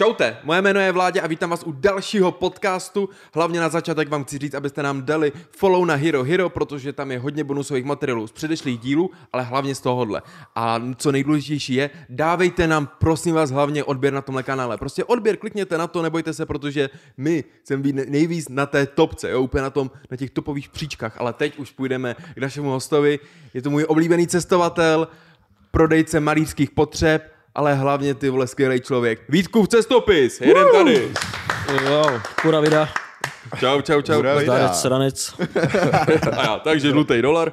Čaute, moje jméno je Vládě a vítám vás u dalšího podcastu. Hlavně na začátek vám chci říct, abyste nám dali follow na Hero Hero, protože tam je hodně bonusových materiálů z předešlých dílů, ale hlavně z tohohle. A co nejdůležitější je, dávejte nám prosím vás hlavně odběr na tomhle kanále. Prostě odběr, klikněte na to, nebojte se, protože my chceme být nejvíc na té topce, jo, úplně na tom, na těch topových příčkách. Ale teď už půjdeme k našemu hostovi. Je to můj oblíbený cestovatel, prodejce malířských potřeb, ale hlavně ty vole skvělý člověk. Vítkův cestopis, jeden tady. Wow, pura vida. Čau, čau, čau. Vida. Zdarec, sranec. A já, takže žlutý dolar.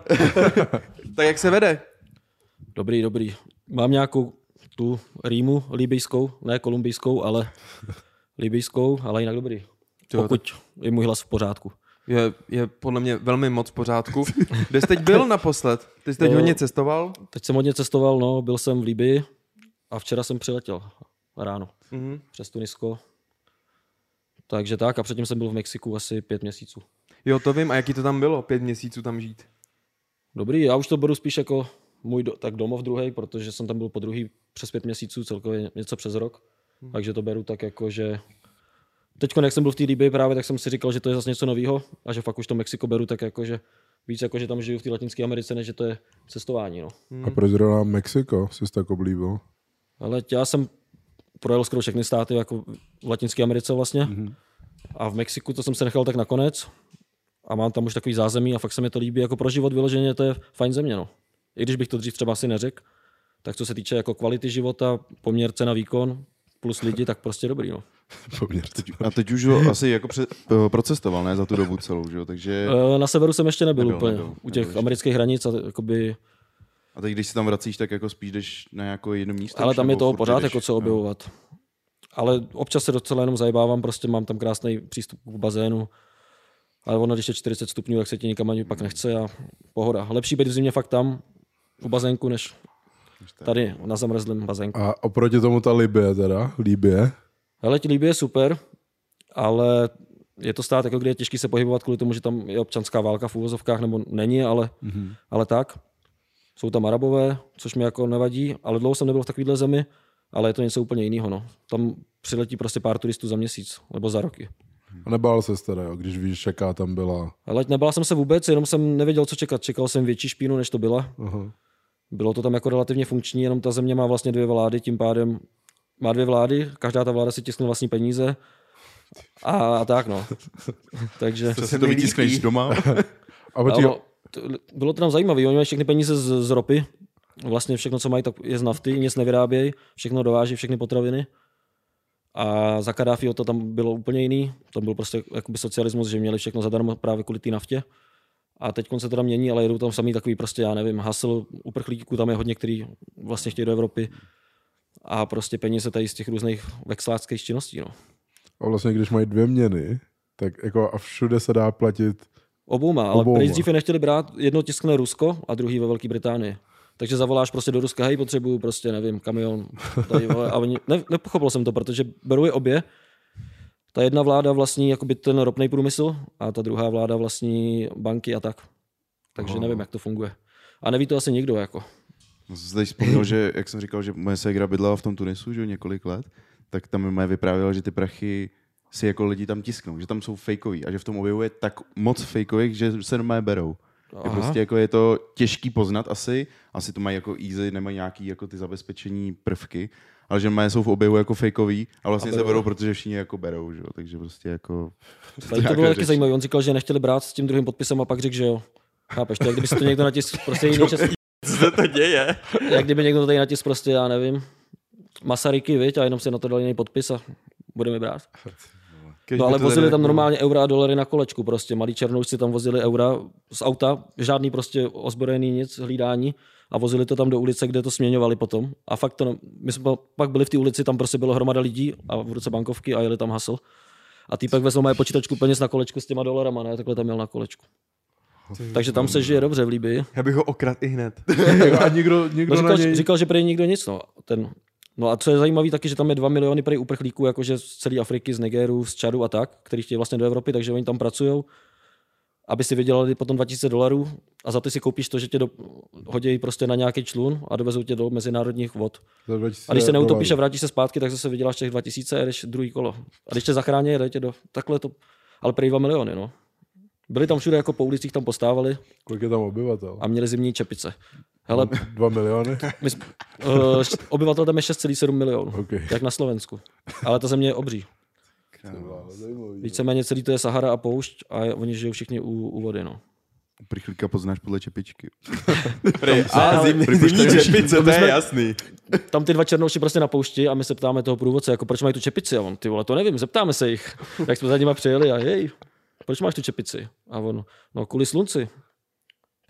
tak jak se vede? Dobrý, dobrý. Mám nějakou tu rýmu libijskou, ne kolumbijskou, ale libijskou, ale jinak dobrý. Jo, Pokud je můj hlas v pořádku. Je, je podle mě velmi moc v pořádku. Kde jsi teď byl naposled? Ty jsi teď No. hodně cestoval? Teď jsem hodně cestoval, no, byl jsem v Libii a včera jsem přiletěl ráno Mhm. přes Tunisko. Takže tak a předtím jsem byl v Mexiku asi pět měsíců. Jo, to vím. A jaký to tam bylo? Pět měsíců tam žít. Dobrý, já už to beru spíš jako můj do, tak domov druhý, protože jsem tam byl po druhý přes pět měsíců, celkově něco přes rok. Hmm. Takže to beru tak jako, že teď, jak jsem byl v té Libii právě, tak jsem si říkal, že to je zase něco nového a že fakt už to Mexiko beru tak jako, že víc jako, že tam žiju v té Latinské Americe, než že to je cestování. No. A proč zrovna Mexiko jsi tak oblíbil? Ale já jsem projel skoro všechny státy jako v Latinské Americe vlastně. Mhm. Mm-hmm. A v Mexiku to jsem se nechal tak nakonec. A mám tam už takový zázemí a fakt se mi to líbí. Jako pro život vyloženě to je fajn země. No. I když bych to dřív třeba asi neřekl, tak co se týče jako kvality života, poměr cena výkon plus lidi, tak prostě dobrý. No. A teď už ho asi jako před, eh, procestoval, ne, za tu dobu celou, že jo, takže... E, Na severu jsem ještě nebyl, Nebyl, úplně. nebyl, U těch nebyl amerických hranic a jakoby, A teď, když se tam vracíš, tak jako spíš jdeš na nějaké jedno místo. ale tam je toho pořád jdeš? jako co objevovat. Ale občas se docela jenom zajebávám, prostě mám tam krásný přístup k bazénu. Ale ono, když je 40 stupňů, tak se ti nikam ani pak nechce a pohoda. Lepší být v zimě fakt tam, u bazénku, než tady na zamrzlém bazénku. A oproti tomu ta Libie teda, Libie. Hele, ti Libie je super, ale je to stát, jako kde je těžký se pohybovat kvůli tomu, že tam je občanská válka v úvozovkách, nebo není, ale, mm-hmm. ale tak. Jsou tam arabové, což mi jako nevadí, ale dlouho jsem nebyl v takovéhle zemi, ale je to něco úplně jiného. No. Tam přiletí prostě pár turistů za měsíc nebo za roky. A nebál se teda, jo, když víš, jaká tam byla. Ale nebál jsem se vůbec, jenom jsem nevěděl, co čekat. Čekal jsem větší špínu, než to byla. Aha. Bylo to tam jako relativně funkční, jenom ta země má vlastně dvě vlády, tím pádem má dvě vlády, každá ta vláda si tiskne vlastní peníze a, a tak no. Takže To si to vytiskneš doma. A počkej, ano, to, bylo to tam zajímavé, oni mají všechny peníze z, z ropy, vlastně všechno, co mají, tak je z nafty, nic nevyrábějí, všechno dováží, všechny potraviny. A za Kadáfiho to tam bylo úplně jiný, tam byl prostě jakoby socialismus, že měli všechno zadarmo právě kvůli té naftě. A teď se to tam mění, ale jedou tam samý takový prostě, já nevím, hasl uprchlíků, tam je hodně, který vlastně chtějí do Evropy. A prostě peníze tady z těch různých vexláckých činností. No. a vlastně když mají dvě měny, tak jako a všude se dá platit. Obouma, ale Obouma. Dřív je nechtěli brát, jedno tiskne Rusko a druhý ve Velké Británii. Takže zavoláš prostě do Ruska, hej, potřebuju prostě, nevím, kamion. Tady, vole, a oni, ne, nepochopil jsem to, protože beru je obě. Ta jedna vláda vlastní jakoby ten ropný průmysl a ta druhá vláda vlastní banky a tak. Takže nevím, jak to funguje. A neví to asi nikdo, jako. Teď vzpomněl, že, jak jsem říkal, že moje ségra bydlela v tom Tunisu, že několik let, tak tam mi moje vyprávěla, že ty prachy si jako lidi tam tisknou, že tam jsou fejkový a že v tom objevu je tak moc fejkových, že se normálně berou. Je Aha. prostě jako je to těžký poznat asi, asi to mají jako easy, nemají nějaký jako ty zabezpečení prvky, ale že mají jsou v objevu jako fejkový a vlastně A se berou. protože všichni jako berou, že jo, takže prostě jako... Tady to nějaká bylo taky zajímavé. On říkal, že nechtěli brát s tím druhým podpisem a pak řekl, že jo. Chápeš, to je, kdyby se to někdo natisk, prostě jiný čas, Co se to děje? jak kdyby někdo tady natisk prostě, já nevím, Masaryky, viď, a jenom si na to dal jiný podpis a budeme brát. Kež No ale vozili tady tam normálně eura a dolary na kolečku prostě. Malí černoušci tam vozili eura z auta, žádný prostě ozbrojený nic, hlídání a vozili to tam do ulice, kde to směňovali potom. A fakt to, my jsme pak byli v té ulici, tam prostě bylo hromada lidí a v ruce bankovky a jeli tam hasl. A týpek vezl moje počítačku peněz na kolečku s těma dolarama, ne? Takhle tam měl na kolečku. Takže tam se žije dobře v Líbii. Já bych ho okrad i hned. a nikdo, nikdo No na říkal, něj... říkal, že prý nikdo nic. No. Ten, no a co je zajímavé taky, že tam je 2 miliony prý uprchlíků, jakože z celé Afriky, z Nigeru, z Čadu a tak, který chtějí vlastně do Evropy, takže oni tam pracují. aby si vydělali potom 2000 dolarů a za ty si koupíš to, že tě do, hodí prostě na nějaký člun a dovezou tě do mezinárodních vod. Za 2000 A když se neutopíš a vrátíš se zpátky, tak zase vyděláš těch 2000 a jdeš druhý kolo. A když tě zachrání, jde tě do... Takhle to... Ale prý 2 miliony, no. Byli tam všude jako po ulicích, tam postávali Kolik je tam obyvatel? a měli zimní čepice. Hele, Dva miliony? my, jsme- uh, obyvatel tam je 6,7 milionů, OK. jak na Slovensku. Ale ta země je obří. Víceméně celý to je Sahara a poušť a oni žijou všichni u, u vody, no. Prichlíka poznáš podle čepičky. Prej, a zimní, zimní čepice, to je jasný. Tam ty dva černouši prostě na poušti a my se ptáme toho průvodce, jako proč mají tu čepici a on, ty vole, to nevím, zeptáme se jich. Jak jsme za nima přijeli a jej, proč máš tu čepici? A on, no kvůli slunci.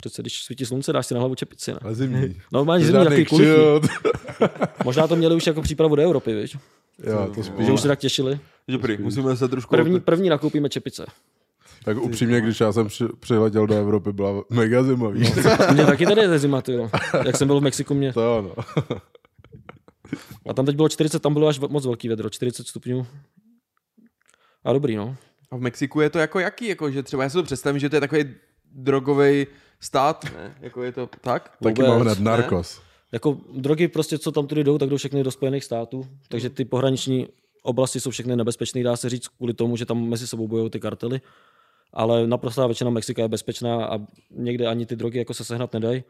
Přece když svítí slunce, dáš si na hlavu čepici, ne? Ale zimní. Normálně zimní, Žádný takový kšilt. Možná to měli už jako přípravu do Evropy, víš? Jo, to spíš. Že už se tak těšili. Prý, musíme se trošku... První, první nakoupíme čepice. Tak upřímně, když já jsem při, přiletěl do Evropy, byla mega zima, víš? Mě taky tady je zima, ty, jo. Jak jsem byl v Mexiku, mě. To jo, no. A tam teď bylo 40, tam bylo až moc velký vedro, 40 stupňů. A dobrý, no. A v Mexiku je to jako jaký? Jako, že třeba já si to představím, že to je takový drogový stát, ne? Jako je to tak? Taky Vůbec, mám hned ne? narkos. Jako drogy prostě, co tam tudy jdou, tak jdou všechny do Spojených států. Takže ty pohraniční oblasti jsou všechny nebezpečné, dá se říct, kvůli tomu, že tam mezi sebou bojují ty kartely. Ale naprostá většina Mexika je bezpečná a někde ani ty drogy jako se sehnat nedají.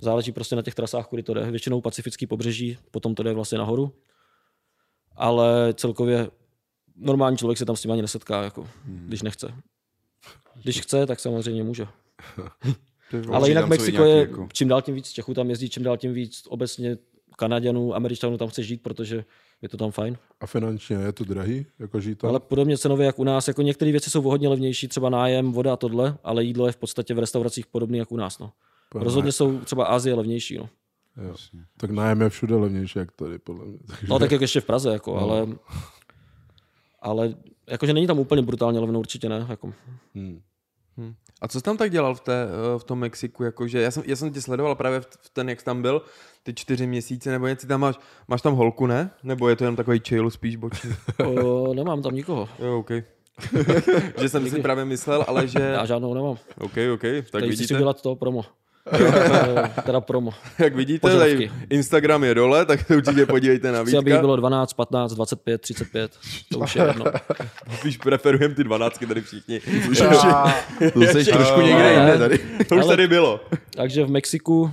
Záleží prostě na těch trasách, kudy to jde. Většinou pacifický pobřeží, potom to jde vlastně nahoru. Ale celkově normální člověk se tam s tím ani nesetká, jako, když nechce. Když chce, tak samozřejmě může. Ale jinak Mexiko nějaký je jako- čím dál tím víc Čechů tam jezdí, čím dál tím víc obecně Kanaděnů, Američanů tam chce žít, protože je to tam fajn. A finančně je to drahý, jako žít tam? Ale podobně cenově jak u nás, jako některé věci jsou hodně levnější, třeba nájem, voda a tohle, ale jídlo je v podstatě v restauracích podobné jak u nás. No. Úplně Rozhodně jsou třeba Asie levnější. No, Jo. Tak nájem je všude levnější, jak tady, podle mě. Takže... no tak jak ještě v Praze, jako, No. ale, ale jakože není tam úplně brutálně levno, určitě ne. Jako. Hmm. A co jsi tam tak dělal v, té, eh, v tom Mexiku? Jakože já, jsem, já jsem tě sledoval právě v, ten, jak jsi tam byl, ty čtyři měsíce, nebo něco tam máš, máš tam holku, ne? Nebo je to jenom takový chill spíš boční? O, nemám tam nikoho. Jo, OK. že jsem si právě myslel, ale že... Já žádnou nemám. OK, OK, tak si vidíte, udělat to promo. Eh, teda promo. jak vidíte, tady požadavky. Instagram je dole, tak se určitě podívejte na Chci, aby Vítka. bylo 12, 15, 25, 35. To už je jedno. Spíš preferujeme ty dvanáctky tady všichni. Už, To jsi trošku někde jinde tady. to už tady bylo. Takže v Mexiku,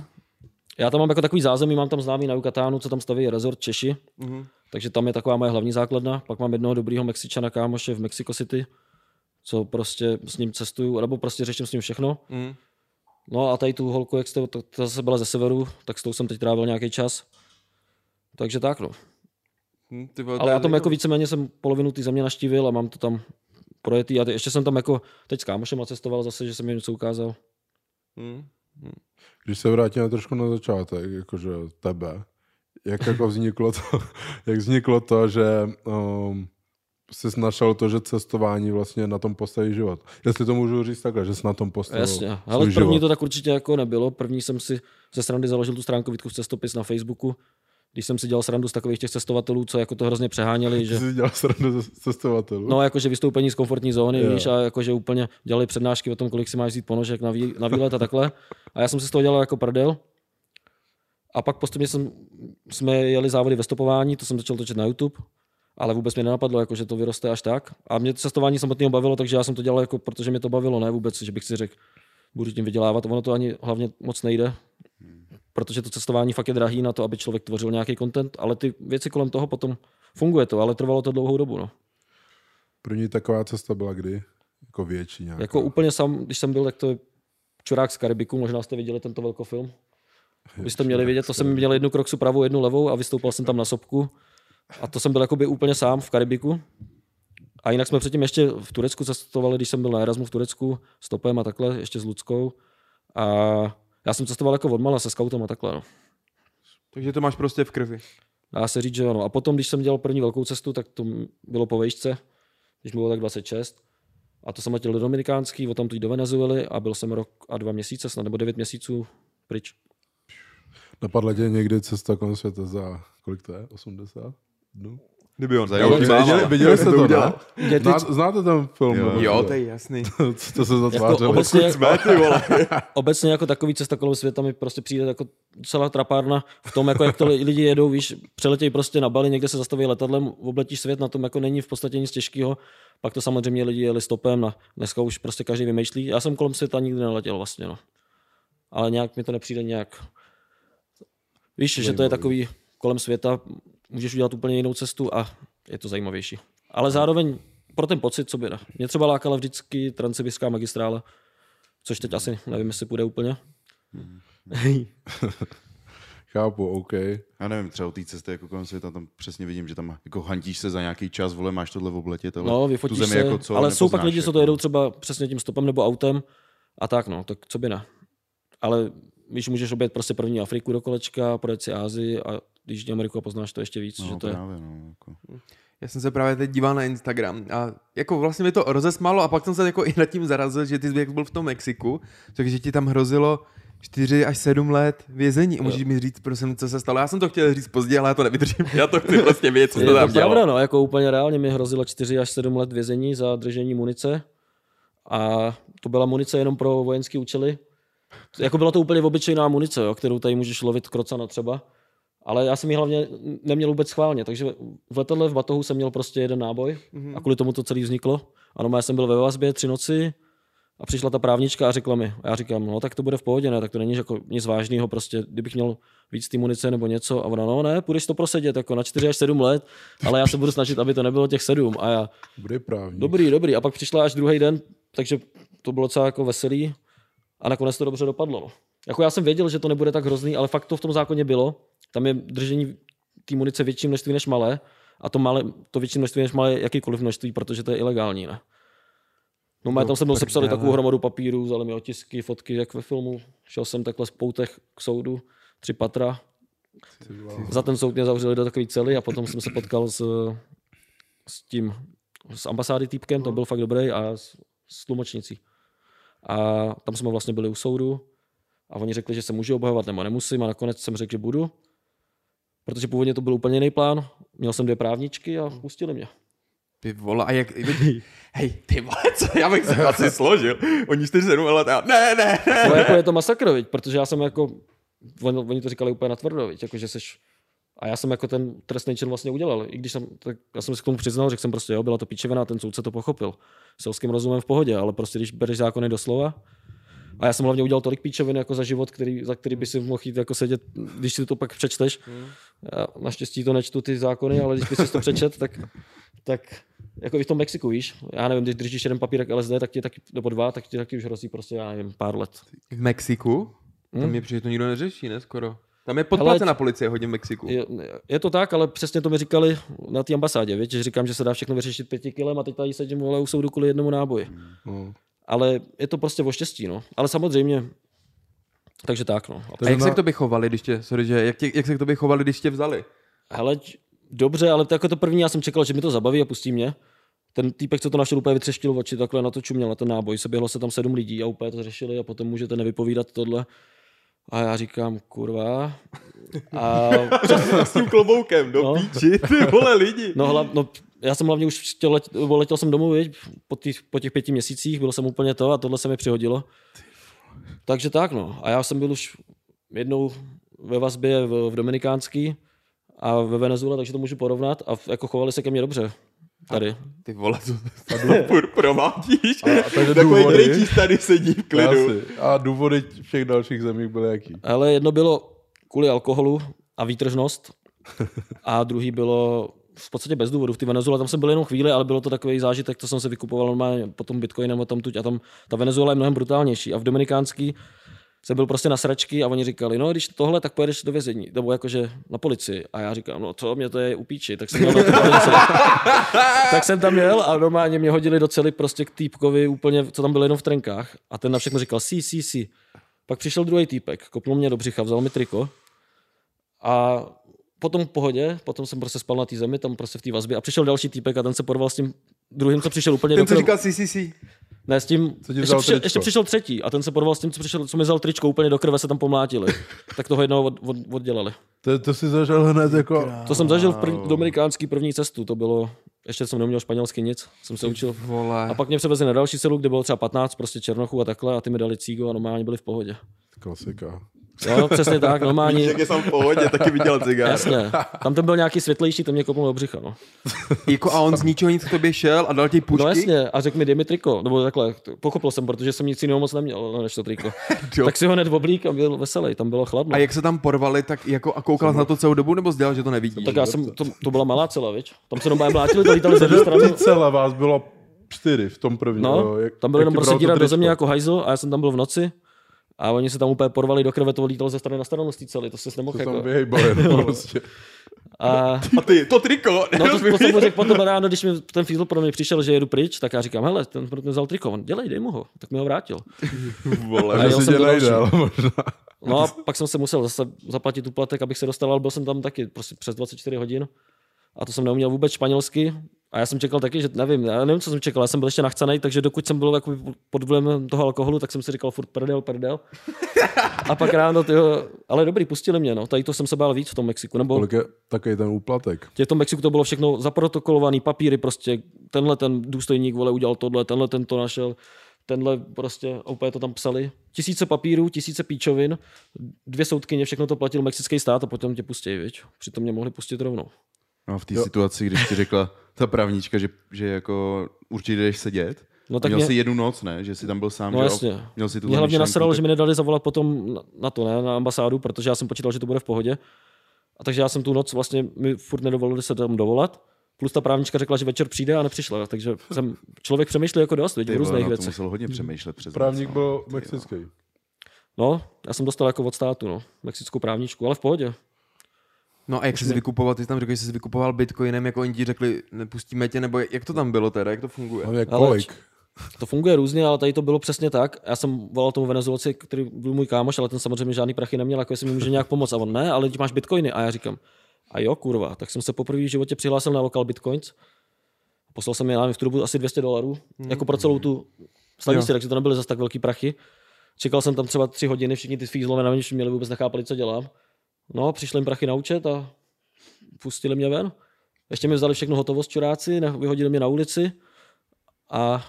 já tam mám jako takový zázemí, mám tam známý na Yucatánu, co tam staví resort Češi, Mhm. takže tam je taková moje hlavní základna. Pak mám jednoho dobrýho Mexičana kámoše v Mexico City, co prostě s ním cestuju, nebo prostě řeším s ním všechno. Mhm. No a tady tu holku, jak jste, to, to zase byla ze severu, tak s tou jsem teď trávil nějaký čas. Takže tak no. Hm, ty vole, Ale já tam jako víceméně jsem polovinu té země naštívil a mám to tam projetý. A ty- ještě jsem tam jako teď s kámošem cestoval zase, že jsem jim něco ukázal. Hm. Když se vrátíme trošku na začátek, jakože tebe, jak jako vzniklo to, jak vzniklo to, že um, jsi našel to, že cestování vlastně na tom postaví život. Jestli to můžu říct takhle, že jsi na tom postavil Jasně. Ale první život. to tak určitě jako nebylo. První jsem si ze srandy založil tu stránku Vítku v cestopis na Facebooku, když jsem si dělal srandu z takových těch cestovatelů, co jako to hrozně přeháněli, Že jsi dělal srandu ze cestovatelů? No, jakože vystoupení z komfortní zóny, Jo. víš, a jakože úplně dělali přednášky o tom, kolik si máš vzít ponožek na, vý, na výlet a takhle. A já jsem si z toho dělal jako prdel. A pak postupně jsem, jsme jeli závody ve stopování, to jsem začal točit na YouTube, ale vůbec mě nenapadlo, jako, že to vyroste až tak. A mě to cestování samotného bavilo, takže já jsem to dělal, jako, protože mě to bavilo, ne vůbec, že bych si řekl, budu tím vydělávat. Ono to ani hlavně moc nejde, protože to cestování fakt je drahý na to, aby člověk tvořil nějaký content, ale ty věci kolem toho potom funguje to, ale trvalo to dlouhou dobu. No. První taková cesta byla kdy? Jako větší nějaká. Jako úplně sám, když jsem byl, tak to je Čurák z Karibiku, možná jste viděli tento velkofilm. Vy jste měli vidět, to jsem měl jednu kroksu pravou, jednu levou a vystoupal jsem tam na sopku. A to jsem byl jakoby úplně sám v Karibiku. A jinak jsme předtím ještě v Turecku cestovali, když jsem byl na Erasmu v Turecku, stopem a takhle, ještě s Luckou. A já jsem cestoval jako odmala se scoutem a takhle. No. Takže to máš prostě v krvi. Dá se říct, že ano. A potom, když jsem dělal první velkou cestu, tak to bylo po vejšce, když mi bylo tak 26. A to jsem letěl do Dominikánský, tam do Venezuely a byl jsem rok a dva měsíce, snad nebo devět měsíců pryč. Napadla tě někdy cesta kolem světa za, kolik to je, 80 dnů? Kdyby on. Už Viděli, viděli jste to, ne? Zná, znáte ten film? Jo. nebo Jo, to je jasný. Co to se Jako zatvářelo? obecně, Jsme, ty vole. obecně jako takový cesta kolem světa mi prostě přijde jako docela trapárna v tom, jako jak to li- lidi jedou, víš, přeletějí prostě na Bali, někde se zastaví letadlem, obletíš svět, na tom jako není v podstatě nic těžkého. Pak to samozřejmě lidi jeli stopem, na, dneska už prostě každý vymýšlí. Já jsem kolem světa nikdy neletěl vlastně, no. Ale nějak mi to nepřijde nějak... Víš, že to je takový kolem světa, můžeš udělat úplně jinou cestu a je to zajímavější. Ale zároveň pro ten pocit, co by ne. Mě třeba lákala vždycky transsibirská magistrála, což teď asi nevím, jestli půjde úplně. Chápu, OK. Já nevím, třeba u té cesty jako kolem světa, tam přesně vidím, že tam jako hantíš se za nějaký čas, vole, máš tohle v obletět, ale No, tu vyfotíš zemi se, jako co ale jsou pak lidi, co to jako. jedou třeba přesně tím stopem nebo autem a tak no, tak co by ne. Ale víš, můžeš obět prostě první Afriku do kolečka, projet si Ázii a když jdi Ameriku a poznáš to ještě víc, No, že to je... právě, no, jako. Já jsem se právě teď díval na Instagram a jako vlastně mi to rozesmálo a pak jsem se jako i nad tím zarazil, že ty jsi byl v tom Mexiku, takže ti tam hrozilo 4 až 7 let vězení. A můžeš mi říct, prosím, co se stalo? Já jsem to chtěl říct později, ale já to nevydržím. Já to chci prostě vědět, co Je to tam dělalo. pravda, no, jako úplně reálně mi hrozilo 4 až 7 let vězení za držení munice a to byla munice jenom pro vojenské účely. Jako byla to úplně obyčejná munice, jo, kterou tady můžeš lovit krocana třeba, ale já jsem ji hlavně neměl vůbec schválně, takže v letadle v batohu jsem měl prostě jeden náboj a kvůli tomu to celý vzniklo. Ano, já jsem byl ve vazbě tři noci a přišla ta právnička a řekla mi, a já říkám, no tak to bude v pohodě, ne, tak to není jako nic vážného, prostě kdybych měl víc té munice nebo něco a ona, no ne, půjdeš to prosedět jako na 4 až 7 let, ale já se budu snažit, aby to nebylo těch 7 a já, Bude právní. dobrý, dobrý a pak přišla až druhý den, takže to bylo docela jako veselý a nakonec to dobře dopadlo. No. Jako já jsem věděl, že to nebude tak hrozný, ale fakt to v tom zákoně bylo. Tam je držení té munice větší množství než malé a to, malé, to větší množství než malé jakýkoliv množství, protože to je ilegální, ne? No, no tam byl tak sepsali dále. takovou hromadu papírů, vzali mi otisky, fotky, jak ve filmu. Šel jsem takhle z poutech k soudu, tři patra. Za ten soud mě zavřeli do takové cely a potom jsem se potkal s, s tím, s ambasády týpkem, to byl fakt dobrý, a s, s tlumočnicí. A tam jsme vlastně byli u soudu a oni řekli, že se můžu obhajovat nebo nemusím a nakonec jsem řekl, že budu. Protože původně to byl úplně jiný plán. Měl jsem dvě právničky a pustili mě. Ty vole, a jak... Hej, ty vole, co? Já bych se asi složil. Oni 4 7 let a ne, ne, ne. No jako je to masakr, viď? protože já jsem jako, oni, oni to říkali úplně natvrdo, viď? jako že seš, a já jsem jako ten trestný čin vlastně udělal. I když jsem, tak já jsem se k tomu přiznal, řekl jsem prostě, jo, byla to píčevina, ten soudce to pochopil. Selským rozumem v pohodě, ale prostě když bereš zákony do slova, a já jsem hlavně udělal tolik píčovin jako za život, který, za který by si mohl jít jako sedět, když si to pak přečteš. Já naštěstí to nečtu ty zákony, ale když by si to přečet, tak, tak jako i v tom Mexiku, víš, já nevím, když držíš jeden papírek LSD, tak ti taky, nebo dva, tak ti taky už hrozí prostě, já nevím, pár let. V Mexiku? Tam Hm? mě přijde, že to nikdo neřeší, ne skoro. Tam je podplacená policie hodně v Mexiku. Je, je, to tak, ale přesně to mi říkali na té ambasádě, víš, že říkám, že se dá všechno vyřešit pěti kilem a teď tady sedím vole u soudu kvůli jednomu náboji. No. Ale je to prostě o štěstí, no. Ale samozřejmě, takže tak, no. A jak se k tobě chovali, když tě, sorry, že, jak, tě, jak se k tobě chovali, když tě vzali? Hele, dobře, ale to jako to první, já jsem čekal, že mi to zabaví a pustí mě. Ten týpek, co to našel, úplně vytřeštil oči, takhle na to čuměl, na ten náboj. Seběhlo se tam sedm lidí a úplně to řešili a potom můžete nevypovídat tohle. A já říkám, kurva. A S tím kloboukem, do No. píči, ty vole lidi. No, hla, no já jsem hlavně už chtěl, let, letěl jsem domů, viď, po, těch, po těch pěti měsících, bylo jsem úplně to a tohle se mi přihodilo. Takže tak, no. A já jsem byl už jednou ve vazbě v, v Dominikánský a ve Venezuele, takže to můžu porovnat a jako chovali se ke mně dobře. Tady. Ty vole, co to furt provádíš. A, a takže Takový důvody, tady sedí v klidu. Asi. a důvody všech dalších zemí byly jaký? Ale jedno bylo kvůli alkoholu a výtržnost a druhý bylo v podstatě bez důvodu. V té Venezuele tam jsem byl jenom chvíli, ale bylo to takový zážitek, to jsem se vykupoval normálně potom bitcoinem a tam tuď a tam ta Venezuela je mnohem brutálnější. A v Dominikánský jsem byl prostě na sračky a oni říkali, no když tohle, tak pojedeš do vězení, nebo jakože na policii. A já říkám, no co, mě to je upíči, tak jsem měl to tak jsem tam jel a normálně mě hodili do cely prostě k týpkovi úplně, co tam byl jenom v trenkách. A ten na všechno říkal, sí, sí, sí. Pak přišel druhý týpek, kopnul mě do břicha, vzal mi triko a potom v pohodě, potom jsem prostě spal na té zemi, tam prostě v té vazbě a přišel další týpek a ten se porval s tím druhým, co přišel úplně Ten, do co říkal si, si, si. Ne, s tím, Co ještě, přišel, ještě přišel třetí a ten se porval s tím, co, přišel, co mi vzal tričko, úplně do krve se tam pomlátili. tak toho jednoho od, od, oddělali. To, to si zažil hned jako... To jsem zažil v prv, dominikánský první cestu, to bylo, ještě jsem neuměl španělsky nic, jsem se učil. Vole. A pak mě převezli na další celu, kde bylo třeba 15 prostě černochů a takhle a ty mi dali cígo a normálně byli v pohodě. Klasika. Jo, přesně tak, normální. Jak je sám v pohodě, taky viděl cigár. Jasně. Tam ten byl nějaký světlejší, ten mě kopnul do břicha, no. Jako a on z ničeho nic k tobě šel a dal ti pušky? No jasně, a řekl mi, dej mi triko, nebo takhle, pochopil jsem, protože jsem nic jiného moc neměl, než to triko. Jo. tak si ho hned oblík a byl veselý, tam bylo chladno. A jak se tam porvali, tak jako a koukal jsi na to celou dobu, nebo sdělal, že to nevidíš? tak já jsem, to, to byla malá cela, viď? Tam se normálně mlátili, to lítali ze strany. Celé vás bylo čtyři v tom prvním. No, jo, jak- tam byl jenom prostě to dírat do země jako hajzl a já jsem tam byl v noci. A oni se tam úplně porvali do krve, to lítalo ze strany na stranu z té cely, to se nemohl To tam jako. vyhejbali, no, prostě. A A ty, to triko! no to, to jsem mu řekl potom ráno, když mi ten fízl pro mě přišel, že jedu pryč, tak já říkám, hele, ten pro mě vzal triko, on, dělej, dej mu ho, tak mi ho vrátil. Vole. A že si ale možná. No a pak jsem se musel zase zaplatit úplatek, abych se dostal, ale byl jsem tam taky prostě přes 24 hodin. A to jsem neuměl vůbec španělsky. A já jsem čekal taky, že nevím, já nevím, co jsem čekal, já jsem byl ještě nachcený, takže dokud jsem byl jako pod vlivem toho alkoholu, tak jsem si říkal furt prdel, prdel. A pak ráno, tyjo, ale dobrý, pustili mě, no. Tady to jsem se bál víc v tom Mexiku, nebo Kolik je takový ten úplatek? v tom Mexiku to bylo všechno zaprotokolovaný papíry, prostě tenhle ten důstojník, vole, udělal tohle, tenhle ten to našel, tenhle prostě, a úplně to tam psali. Tisíce papírů, tisíce píčovin, dvě soudkyně, všechno to platil mexický stát a potom tě pustí, viď? Přitom mě mohli pustit rovnou. No v té situaci, když ti řekla ta právnička, že, že jako určitě jdeš sedět, No tak měl mě- jsi jednu noc, ne? Že jsi tam byl sám, No že jo? jasně. Měl jsi tu Mě hlavně nasralo, tak- že mi nedali zavolat potom na- na to, ne, na ambasádu, protože já jsem počítal, že to bude v pohodě. A takže já jsem tu noc vlastně mi furt nedovolili se tam dovolat. Plus ta právnička řekla, že večer přijde a nepřišla. Takže jsem, člověk přemýšlí jako dost, viď, Ty v vole, různých no, věcech. musel hodně přemýšlet přes Právník byl no. Jo. mexický. No, já jsem dostal jako od státu, no, mexickou právničku, ale v pohodě. No a jak jsi vykupoval, ty jsi tam řekl, že jsi vykupoval bitcoinem, jako oni ti řekli, nepustíme tě, nebo jak to tam bylo teda, jak to funguje? Ale jak kolik? To funguje různě, ale tady to bylo přesně tak. Já jsem volal tomu Venezuelci, který byl můj kámoš, ale ten samozřejmě žádný prachy neměl, jako jestli mi může nějak pomoct. A on ne, ale ty máš bitcoiny. A já říkám, a jo, kurva. Tak jsem se poprvé v životě přihlásil na Local Bitcoins. Poslal jsem je, já nevím, v tu dobu asi 200 dolarů, jako pro celou tu stanici, takže to nebyly zase tak velký prachy. Čekal jsem tam třeba tři hodiny, všichni ty fízlové na mě měli vůbec nechápali, co dělám. No, přišly jim prachy na účet a pustili mě ven. Ještě mi vzali všechno hotovost čuráci, vyhodili mě na ulici a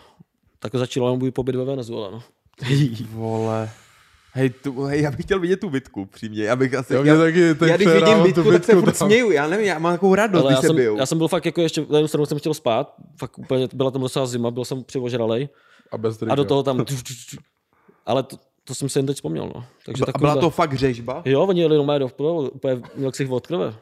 tak začal můj pobyt ve Venezuela. No. Vole. Hej, tu, hej, já bych chtěl vidět tu bitku, přímě. Já bych asi... Já mě taky já když vidím bitku, tu tak se bitku furt směju. Já nevím, já mám takovou radost, Ale když já se jsem, bijou. já jsem byl fakt jako ještě, na jednu stranu jsem chtěl spát, fakt úplně, byla tam docela zima, byl jsem přivožralej A bez a do toho tam, ale to, to jsem si jen teď vzpomněl. No. Takže A byla to fakt řežba? Jo, oni jeli normálně do vplyvu, úplně měl ksich od krve.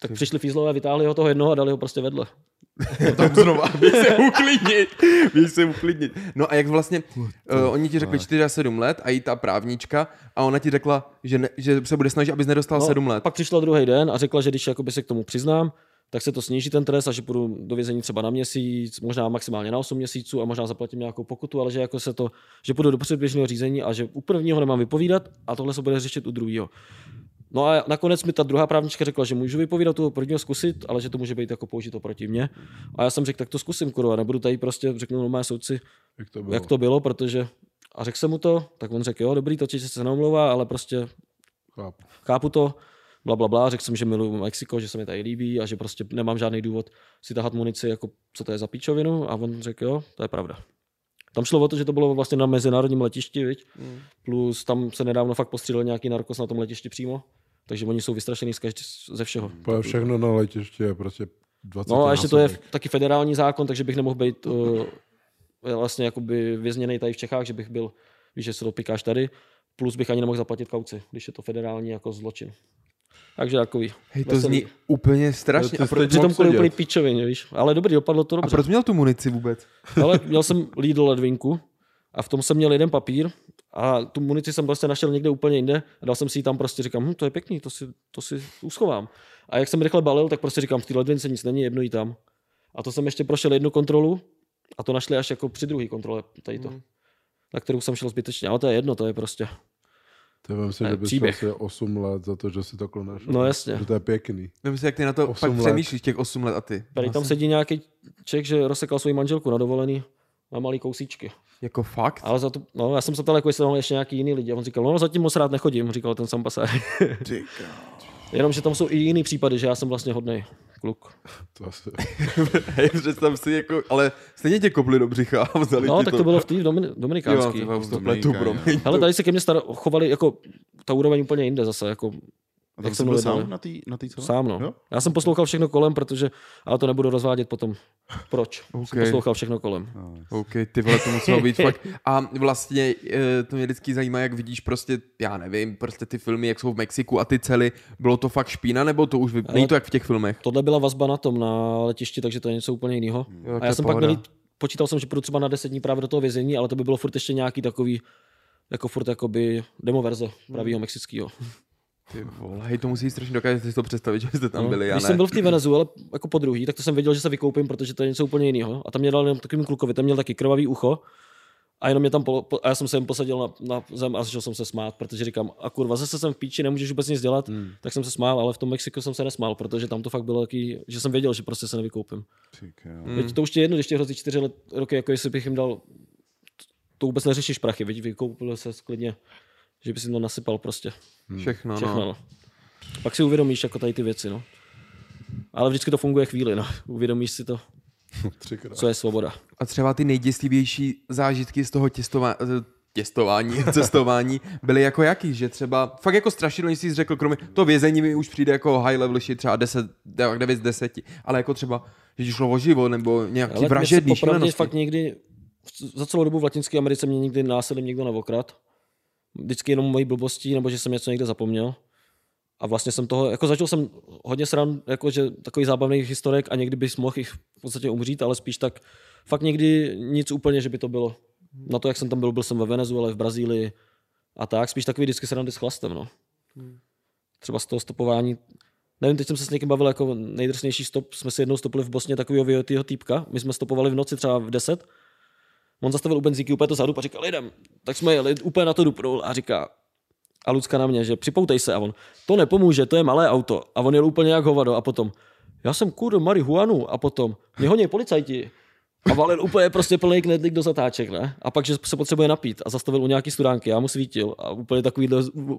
Tak přišli fízlové, vytáhli ho toho jednoho a dali ho prostě vedle. tam znova, běž se uklidnit, běž se uklidnit. No a jak vlastně, uh, oni ti řekli 4 a 7 let a i ta právnička a ona ti řekla, že, ne, že se bude snažit, abys nedostal 7 let. No, Pak přišla druhý den a řekla, že když jakoby se k tomu přiznám, tak se to sníží ten trest a že půjdu do vězení třeba na měsíc, možná maximálně na 8 měsíců a možná zaplatím nějakou pokutu, ale že jako se to, že půjdu do předběžného řízení a že u prvního nemám vypovídat a tohle se bude řešit u druhého. No a nakonec mi ta druhá právnička řekla, že můžu vypovídat toho prvního zkusit, ale že to může být jako použito proti mně. A já jsem řekl, tak to zkusím, kurva, nebudu tady prostě, řeknu normálně soudci, Jak to bylo? jak to bylo, protože a řekl jsem mu to, tak on řekl, jo, dobrý, to se neomlouvá, ale prostě Chápu. chápu to, bla, bla, bla, řekl jsem, že miluji Mexiko, že se mi tady líbí a že prostě nemám žádný důvod si tahat munici, jako co to je za píčovinu a on řekl, jo, to je pravda. Tam šlo o to, že to bylo vlastně na mezinárodním letišti, viď? Mm. plus tam se nedávno fakt postřílel nějaký narkos na tom letišti přímo, takže oni jsou vystrašený z každý, ze všeho. Úplně všechno na letišti je prostě 20 No a ještě to je taky federální zákon, takže bych nemohl být uh, vlastně jakoby vězněný tady v Čechách, že bych byl, víš, že se to pikáš tady, plus bych ani nemohl zaplatit kauci, když je to federální jako zločin. Takže takový. Hej, to veselý. zní úplně strašně. ty A, pro, Přitom kvůli sedět. úplný píčovině, víš. Ale dobrý, dopadlo to a dobře. proč měl tu munici vůbec? Ale měl jsem Lidl ledvinku a v tom jsem měl jeden papír a tu munici jsem prostě našel někde úplně jinde a dal jsem si ji tam prostě, říkám, hm, to je pěkný, to si, to si uschovám. A jak jsem rychle balil, tak prostě říkám, v té ledvince nic není, jednu ji tam. A to jsem ještě prošel jednu kontrolu a to našli až jako při druhé kontrole, tady to. Hmm. Na kterou jsem šel zbytečně, ale to je jedno, to je prostě. To si, Ne, že bys příběh. asi 8 let za to, že si takhle našel. No jasně. Že to je pěkný. Vím si, jak ty na to fakt let. přemýšlíš těch 8 let a ty. Tady tam sedí nějaký Čech, že rozsekal svoji manželku na dovolený na malý kousíčky. Jako fakt? Ale za to, no, já jsem se ptal, jako jestli tam ještě nějaký jiný lidi. A on říkal, no zatím moc rád nechodím, říkal ten sám pasár. Ty Jenom, že tam jsou i jiný případy, že já jsem vlastně hodnej kluk. To asi... Hej, představ si, jako, ale stejně tě kopli do břicha a vzali No, tak to bylo v té Domin- Jo, to jo. promiň. Ale tady se ke mně star- chovali jako ta úroveň úplně jinde zase, jako A tam jsi jsem byl sám na té na tý co? sám, no. Jo? Já jsem poslouchal všechno kolem, protože, ale to nebudu rozvádět potom. Proč? Ok. Jsem poslouchal všechno kolem. No, OK, ty vole, to muselo být fakt. A vlastně eh, to mě vždycky zajímá, jak vidíš prostě, já nevím, prostě ty filmy, jak jsou v Mexiku a ty cely, bylo to fakt špína, nebo to už, vy... Ale- není to jak v těch filmech? Tohle byla vazba na tom, na letišti, takže to je něco úplně jiného. Jo, to A já jsem pak pohoda. byl, počítal jsem, že půjdu třeba na 10 dní právě do toho vězení, ale to by bylo furt ještě nějaký takový, jako furt jakoby demo verze pravýho mexického. Ty vole, hej, to musí strašně dokázat si to představit, že jste tam No. byli, já Když ne. jsem byl v té Venezuele jako po druhý, tak to jsem věděl, že se vykoupím, protože to je něco úplně jiného. A tam mě dal jenom takovým klukovi, ten měl taky krvavý ucho. A jenom mě tam po, po, a já jsem se jen posadil na, na zem a začal jsem se smát, protože říkám, a kurva, zase jsem v píči, nemůžeš vůbec nic dělat, hmm. tak jsem se smál, ale v tom Mexiku jsem se nesmál, protože tam to fakt bylo taky, že jsem věděl, že prostě se nevykoupím. Hmm. Teď to už je jedno, když ti hrozí čtyři let, roky, jako jestli bych jim dal, to vůbec neřešíš prachy, viď, vykoupil se klidně, že by si to nasypal prostě. Všechno, Všechno, no. no. Pak si uvědomíš jako tady ty věci, no. Ale vždycky to funguje chvíli, no. Uvědomíš si to, Třikrát. co je svoboda. A třeba ty nejděstivější zážitky z toho těstova, těstování, cestování byly jako jaký, že třeba fakt jako strašidelný jsi řekl, kromě to vězení mi už přijde jako high level shit, třeba 10, 9 z 10, ale jako třeba, že šlo o život nebo nějaký Ale vražedný šílenosti. fakt nikdy, za celou dobu v Latinské Americe mě nikdy násilím nikdo neokrat. Vždycky jenom mojí blbostí, nebo že jsem něco někde zapomněl. A vlastně jsem toho, jako zažil jsem hodně sran, jako že takový zábavných historek a někdy bys mohl ich v podstatě umřít, ale spíš tak fakt někdy nic úplně, že by to bylo. Na to, jak jsem tam byl, byl jsem ve Venezuele, v Brazílii a tak, spíš takový vždycky srandy s chlastem, no. Třeba z toho stopování, nevím, teď jsem se s někým bavil jako nejdrsnější stop, jsme si jednou stopili v Bosně takového vyjetýho týpka, my jsme stopovali v noci třeba v 10, on zastavil u benzínky úplně to zadu a říkal, jdem. Tak jsme jeli úplně na to dupnul a říká, a Lucka na mě, že připoutej se a on, to nepomůže, to je malé auto. A on jel úplně jak hovado a potom, já jsem kur marihuanu a potom, mě honí policajti. A valil úplně prostě plný knedlík do zatáček, ne? A pak, že se potřebuje napít a zastavil u nějaký studánky, já mu svítil a úplně takový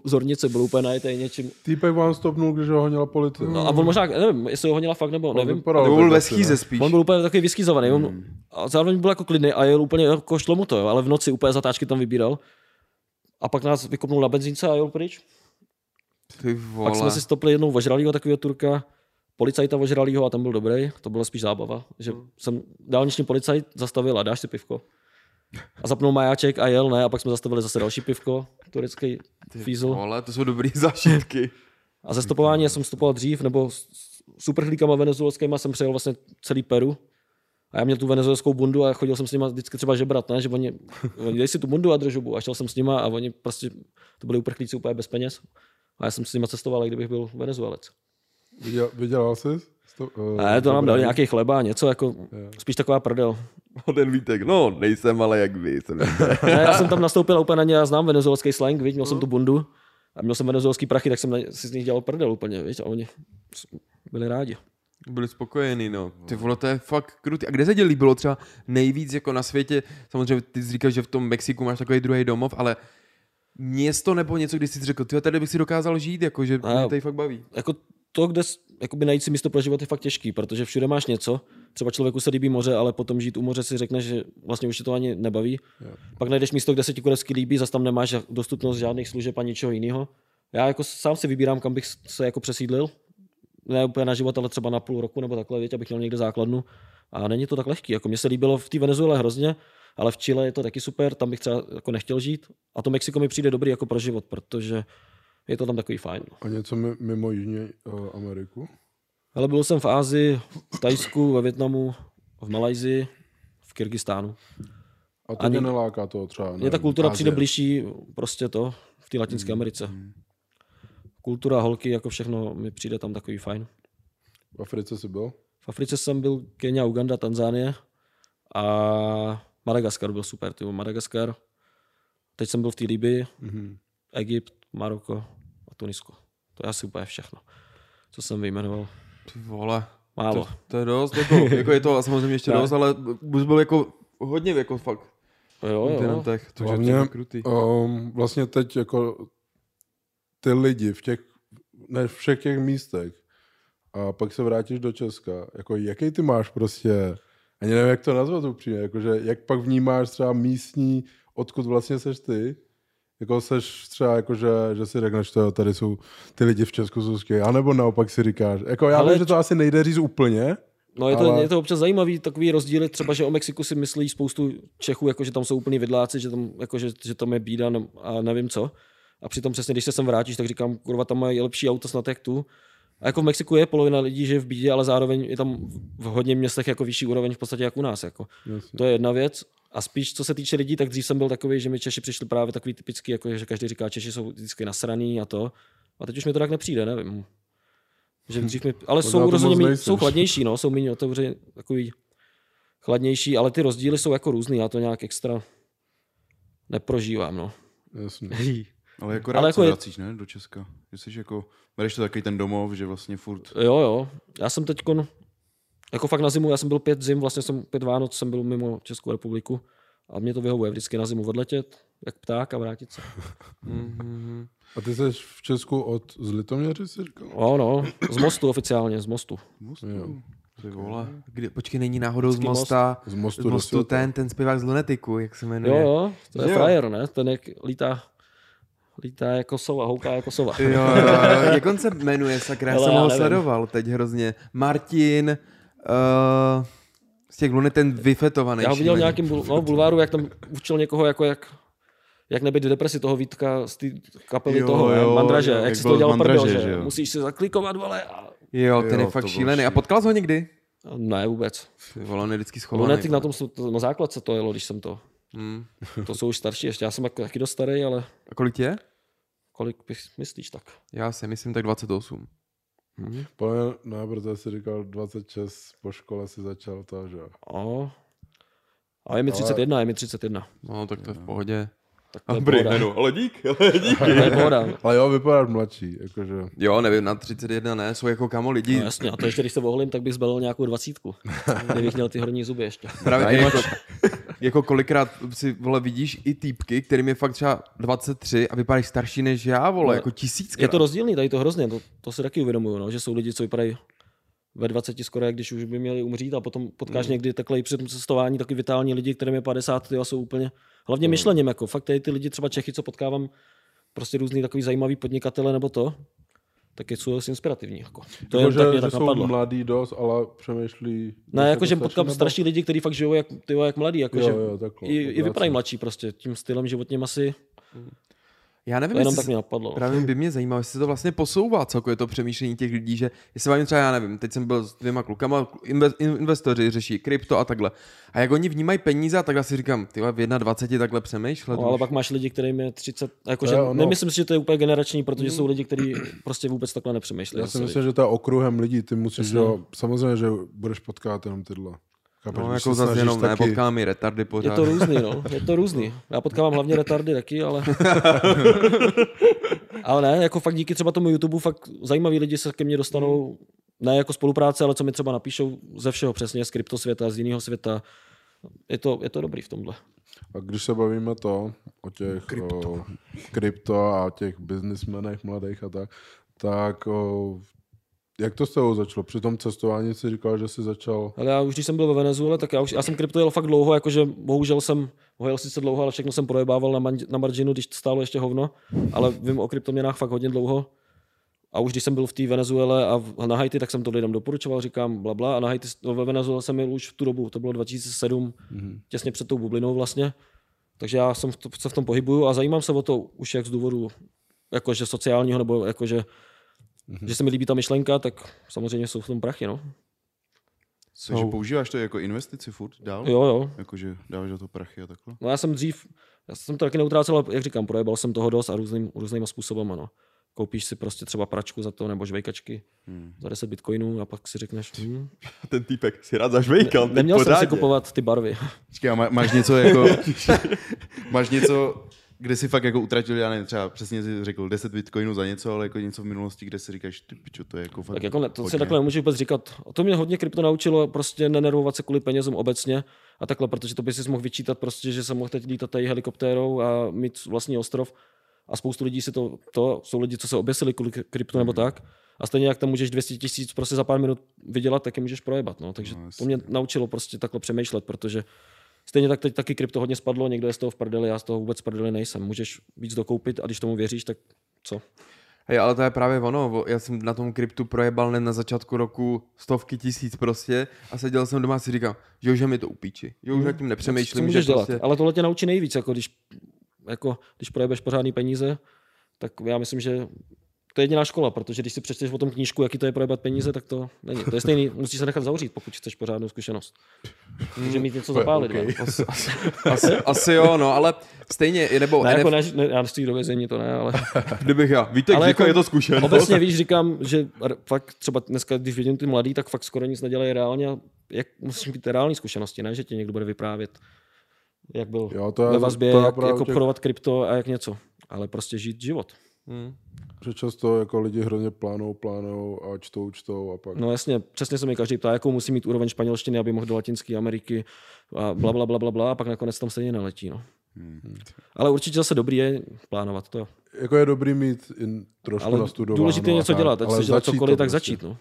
zornice byl úplně najetý něčím. Týpek vám stopnul, když ho honila policie. No a on možná, nevím, jestli ho honila fakt nebo nevím. vypadal Nebo tak byl ve schýze spíš. On byl úplně takový vyskýzovaný, on, a zároveň byl jako klidný a jel úplně, jako šlo mu to, jo, ale v noci úplně zatáčky tam vybíral. A pak nás vykopnul na benzínce a jel pryč. Ty Pak vole. jsme si stopli jednou ožralýho takového turka, policajta ožralýho a ten byl dobrý, to byla spíš zábava, že jsem dálniční policajt zastavil a dáš si pivko. A zapnul majáček a jel, ne, a pak jsme zastavili zase další pivko, turecký fízl. Vole, to jsou dobrý zážitky. A ze stopování já jsem stopoval dřív, nebo s s superchlíkama venezuelskýma jsem přejel vlastně celý Peru. A já měl tu venezuelskou bundu a chodil jsem s nima vždycky třeba žebrat, ne? že oni, oni dej si tu bundu a držubu. A šel jsem s nima a oni prostě, to byli uprchlíci úplně bez peněz. A já jsem s nima cestoval, i kdybych byl venezuelec. Viděl, vydělal jsi? Sto, uh, Ne, to nám dali nějaký chleba, něco jako, spíš taková prdel. Ten Vítek, no, nejsem ale jak vy. Jsem. Ne, já jsem tam nastoupil a úplně na ně, já znám venezuelský slang, viď? měl jsem tu bundu a měl jsem venezuelský prachy, tak jsem na, si z nich dělal prdel úplně, viď? a oni byli rádi. Byli spokojení, no. Ty vole, to je fakt krutý. A kde se ti líbilo třeba nejvíc jako na světě? Samozřejmě ty jsi říkal, že v tom Mexiku máš takový druhý domov, ale město nebo něco, kdy jsi řekl, ty tady bych si dokázal žít, jako, že A- mě tady fakt baví. jako to, kde jakoby najít si místo pro život je fakt těžký, protože všude máš něco. Třeba člověku se líbí moře, ale potom žít u moře si řekneš, že vlastně už tě to ani nebaví. Pak najdeš místo, kde se ti korecky líbí, zase tam nemáš dostupnost žádných služeb a ničeho jiného. Já jako sám si vybírám, kam bych se jako přesídlil. Ne úplně na život, ale třeba na půl roku nebo takhle, věď, abych měl někde základnu. A není to tak lehký. Jako mně se líbilo v té Venezuele hrozně, ale v Chile je to taky super, tam bych třeba jako nechtěl žít. A to Mexiko mi přijde dobrý jako pro život, protože je to tam takový fajn. A něco mi- mimo Jižní uh, Ameriku? Ale byl jsem v Ázii, v Tajsku, ve Větnamu, v Malajzii, v Kyrgyzstánu. A to Ani- mě neláká toho třeba. Mně ta kultura Asie. přijde blížší prostě to v té Latinské Americe. Kultura, holky, jako všechno mi přijde tam takový fajn. V Africe jsi byl? V Africe jsem byl Kenia, Uganda, Tanzánie a Madagaskar byl super. Tyjo, Madagaskar. Teď jsem byl v té Libii, Mhm. Egypt, Maroko Tunisko. To je asi úplně všechno, co jsem vyjmenoval. Ty vole, Málo. to, to je dost, jako, jako je to samozřejmě ještě dost, ale bys byl jako hodně jako fakt Jo, jo. kontinentech, takže Hlavně, to je krutý. Um, vlastně teď jako ty lidi v těch, ne v všech těch místech a pak se vrátíš do Česka, jako jaký ty máš prostě, ani nevím, jak to nazvat upřímně, jakože jak pak vnímáš třeba místní, odkud vlastně seš ty, jako seš třeba jako, že, že si řekneš, to tady jsou ty lidi v Česku jsou skvělí, anebo naopak si říkáš, jako já Ale vím, že to asi nejde říct úplně, No je to, Ale- je to občas zajímavý takový rozdíly, třeba, že o Mexiku si myslí spoustu Čechů, jako, že tam jsou úplný vidláci, že tam, jako, že, že tam je bída ne- a nevím co. A přitom přesně, když se sem vrátíš, tak říkám, kurva, tam mají lepší auto snad jak tu. A jako v Mexiku je polovina lidí, že je v bídě, ale zároveň je tam v hodně městech jako vyšší úroveň v podstatě jak u nás. Jako. Jasně. To je jedna věc. A spíš, co se týče lidí, tak dřív jsem byl takový, že mi Češi přišli právě takový typický, jako, že každý říká, Češi jsou vždycky nasraný a to. A teď už mi to tak nepřijde, nevím. Že dřív mi, ale jsou rozhodně nejseš. jsou chladnější, no, jsou méně otevřený, takový chladnější, ale ty rozdíly jsou jako různý, já to nějak extra neprožívám, no. jasně. Ale jako Ale rád jako se vracíš, ne, do Česka. Že jsi jako, bereš to takový ten domov, že vlastně furt... Jo, jo, já jsem teď jako fakt na zimu, já jsem byl pět zim, vlastně jsem pět Vánoc jsem byl mimo Českou republiku a mě to vyhovuje vždycky na zimu odletět, jak pták a vrátit se. Mhm. A ty jsi v Česku od z Litoměři, jsi říkal? Jo, no, z mostu oficiálně, z mostu. Jo. Ty vole. Kdy, počkej, není náhodou z Vždycky most. mosta, Z mostu, z mostu ten, ten zpěvák z Lunetiku, jak se jmenuje. Jo, jo, to je jo? frajer, ne? Ten jak lítá, lítá jako sova, houká jako sova. Jo, jo, jo. Jak on se jmenuje, sakra, já jsem ho sledoval teď hrozně. Martin, uh, z těch Luny ten vyfetovaný. Já ho viděl nějakém bul, no, bulváru, jak tam učil někoho, jako jak, jak nebyt v depresi toho Vítka z té kapely Jo, toho, jo, Mandraže, jo, jak, jak si to dělal prdel, Mandraže, že, že jo. musíš si zaklikovat, vole, a... Jo, ten Jo, je fakt šílený. A potkal jsi ho někdy? Ne, vůbec. Ty vole, on je vždycky schovaný. Lunetik na tom, na základce to jelo, když jsem to. Hmm. To jsou už starší ještě, já jsem jako taky dost starý, ale A kolik tě je? kolik myslíš tak? Já si myslím tak 28. Hm. Podle ne, protože jsi říkal 26, po škole si začal to, že jo. O. A je mi 31, je mi 31. No, tak to je v pohodě. Tak to je Dobrý, pohoda. no, ale dík, ale dík. To je pohoda. Ale jo, vypadáš mladší, jakože. Jo, nevím, na 31 ne, jsou jako kamo lidi. No jasně, a to ještě když se oholím, tak bych zbalil nějakou dvacítku. Kdybych měl ty horní zuby ještě. Právě jako, jako kolikrát si, vole, vidíš i týpky, kterým je fakt třeba 23 a vypadáš starší než já, vole, No, jako tisíckrát. Je to rozdílný, tady to hrozně, to, to si taky uvědomuju, no, že jsou lidi, co vypadají ve 20 skoro, jak když už by měli umřít a potom potkáš Mm. někdy takhle i při tom cestování taky vitální lidi, kterým je 50 ty a jsou úplně, hlavně Mm. myšlením, jako fakt tady ty lidi, třeba Čechy, co potkávám, prostě různý takový zajímavý podnikatele nebo to, tak jsou dost inspirativní. Jako. To je Jako, tak že, mě že tak jsou napadlo. mladý dost, ale přemýšlí... Ne, jako že starší potkám nebo- starší lidi, kteří fakt žijou jak, tyjo, jak mladí, jako Jo, že jo, takhle, i, i vypadají mladší prostě, tím stylem životním asi, Já nevím, to jenom jestli tak mě napadlo. no. Právě by mě zajímalo, jestli se to vlastně posouvá celkově to přemýšlení těch lidí, že jestli vám třeba, já nevím, teď jsem byl s dvěma klukama, inve, in- investoři řeší krypto a takhle. A jak oni vnímají peníze a takhle si říkám, ty v 21 takhle přemýšlet. No, ale pak máš lidi, kterým je 30, To jakože je ono. nemyslím si, že to je úplně generační, protože jsou lidi, kteří prostě vůbec takhle nepřemýšlejí. Já si myslím, že to je okruhem lidí, ty musíš, jo, samozřejmě, že budeš potkat jenom tyhle. Chápeš, No, jako se zase jenom taky- potkám i retardy pořád. Je to různý, no. Je to různý. Já potkávám hlavně retardy taky, ale... ale ne, jako fakt díky třeba tomu YouTube fakt zajímaví lidi se ke mně dostanou, ne jako spolupráce, ale co mi třeba napíšou ze všeho přesně, z kryptosvěta, z jiného světa. Je to, je to dobrý v tomhle. A když se bavíme to o těch krypto, o, krypto a těch biznismenech mladých a tak, tak o, jak to s tebou začalo? Při tom cestování si říkal, že jsi začal... Ale já už když jsem byl ve Venezuele, tak já, už, já jsem krypto jel fakt dlouho, jakože bohužel jsem ho jel sice dlouho, ale všechno jsem projebával na, man, na marginu, když to stálo ještě hovno, ale vím o kryptoměnách fakt hodně dlouho. A už když jsem byl v té Venezuele a v- na Haiti, tak jsem to lidem doporučoval, říkám bla bla. A na Haiti, no, ve Venezuele jsem byl už v tu dobu, to bylo 2007, mm-hmm. těsně před tou bublinou vlastně. Takže já jsem v to, se v tom pohybuju a zajímám se o to už jak z důvodu jakože sociálního, nebo jakože, mm-hmm. že se mi líbí ta myšlenka, tak samozřejmě jsou v tom prachy, no. Takže Jsou. používáš to jako investici furt dál? Jo, jo. Jakože dáváš do toho prachy a takhle? No já jsem dřív, já jsem to taky neutrácel, ale jak říkám, projebal jsem toho dost a různým, různýma způsobama, no. Koupíš si prostě třeba pračku za to, nebo žvejkačky Hmm. za 10 bitcoinů a pak si řekneš, hm, Ten týpek si rád zažvejkal. neměl jsem si kupovat ty barvy. A má, máš něco jako... máš něco kde si fakt jako utratil, já nevím, třeba přesně si řekl 10 bitcoinů za něco, ale jako něco v minulosti, kde si říkáš, ty pičo, to je jako fakt Tak jako ne, to hodně. se takhle nemůžeš vůbec říkat. A to mě hodně krypto naučilo prostě nenervovat se kvůli penězům obecně a takhle, protože to by si mohl vyčítat prostě, že jsem mohl teď lítat tady helikoptérou a mít vlastní ostrov a spoustu lidí si to, to jsou lidi, co se oběsili kvůli kryptu nebo tak. A stejně jak tam můžeš 200 tisíc prostě za pár minut vydělat, tak je můžeš projebat. No. Takže No, to mě naučilo prostě takhle přemýšlet, protože stejně tak teď taky krypto hodně spadlo, někdo je z toho v prdeli, já z toho vůbec v prdeli nejsem. Můžeš víc dokoupit a když tomu věříš, tak co? Hej, ale to je právě ono. Já jsem na tom kryptu projebal hned na začátku roku stovky tisíc prostě a seděl jsem doma a si říkal, že už je mi to upíči, že už nad tím Co nepřemýšlím, můžeš že dělat? prostě... Ale tohle tě naučí nejvíc, jako když, jako, když projebeš pořádný peníze, tak já myslím, že to je jediná škola, protože když si přečteš o tom knížku, jaký to je projebat peníze, tak to není. To je stejný, musíš se nechat zavřít, pokud chceš pořádnou zkušenost. Může mít něco zapálit. okay. Asi, asi, asi, asi jo, no, ale stejně, nebo Ne, NF, jako ne, ne, já nechci do vězení, to ne, ale kdybych já, víte, Ale ale jako je to zkušenost. obecně víš, říkám, že fakt třeba dneska, když vidím ty mladý, tak fakt skoro nic nedělají reálně. a Jak musíš mít reální zkušenosti, ne, že ti někdo bude vyprávět, jak byl Jo, to je- ve vazbě, to je jak, jak těch- obchodovat krypto a jak něco. Ale prostě žít život. Hmm. Že často jako lidi hrozně plánou, plánou a čtou, čtou a pak... No jasně, přesně se mi každý ptá, jakou musí mít úroveň španělštiny, aby mohl do Latinské Ameriky a bla, bla, bla, bla, bla, a pak nakonec tam stejně neletí. No. Hmm. Ale určitě zase dobrý je plánovat to. Jako je dobrý mít in, trošku Ale nastudováno. důležité je něco dělat, ať chceš dělat cokoliv, to tak prostě. začít. No.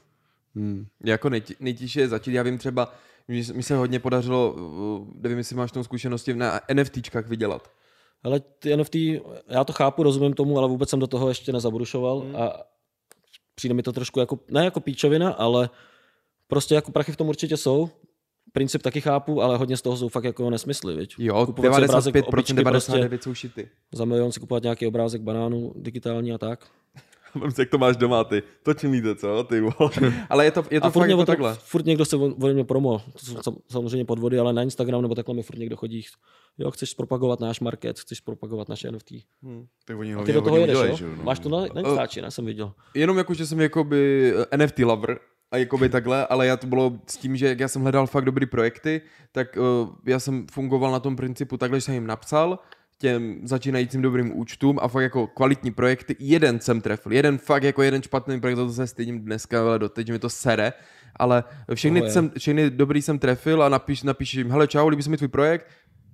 Hmm. Jako nejtěžší je začít, já vím třeba, že mi se hodně podařilo, uh, nevím, jestli máš tomu zkušenosti, na NFTčkách vydělat. Ale ty NFT, já to chápu, rozumím tomu, ale vůbec jsem do toho ještě nezabrušoval Hmm. a přijde mi to trošku jako, ne jako píčovina, ale prostě jako prachy v tom určitě jsou. Princip taky chápu, ale hodně z toho jsou fakt jako nesmysly, viď? Jo, Kupovat si obrázek 95%, opičky 99 jsou šity. Za milion si kupovat nějaký obrázek banánu digitální a tak. Vem si, jak to máš doma, ty. To čím víte, co? Ty. Ale je to, je to a furt, fakt mě jako to, takhle. furt někdo se o- ode mě promo, to jsou sam- samozřejmě podvody, ale na Instagram nebo takhle mi furt někdo chodí, jo, chceš propagovat náš market, chceš propagovat naše NFT. Tak oni A hlavně ty do toho hodně jedeš, udělají, jo? že no. Máš to na, na Instači, ne, jsem viděl. Jenom jako, že jsem jakoby eh, NFT lover, a jakoby takhle, ale já to bylo s tím, že jak já jsem hledal fakt dobrý projekty, tak uh, já jsem fungoval na tom principu takhle, že jsem jim napsal těm začínajícím dobrým účtům a fakt jako kvalitní projekty. Jeden jsem trefil, jeden fakt jako jeden špatný projekt, to se stydím dneska, ale doteď, že mi to sere, ale všechny, jsem, všechny dobrý jsem trefil a napíš, napíš jim, hele čau, líbí se mi tvůj projekt,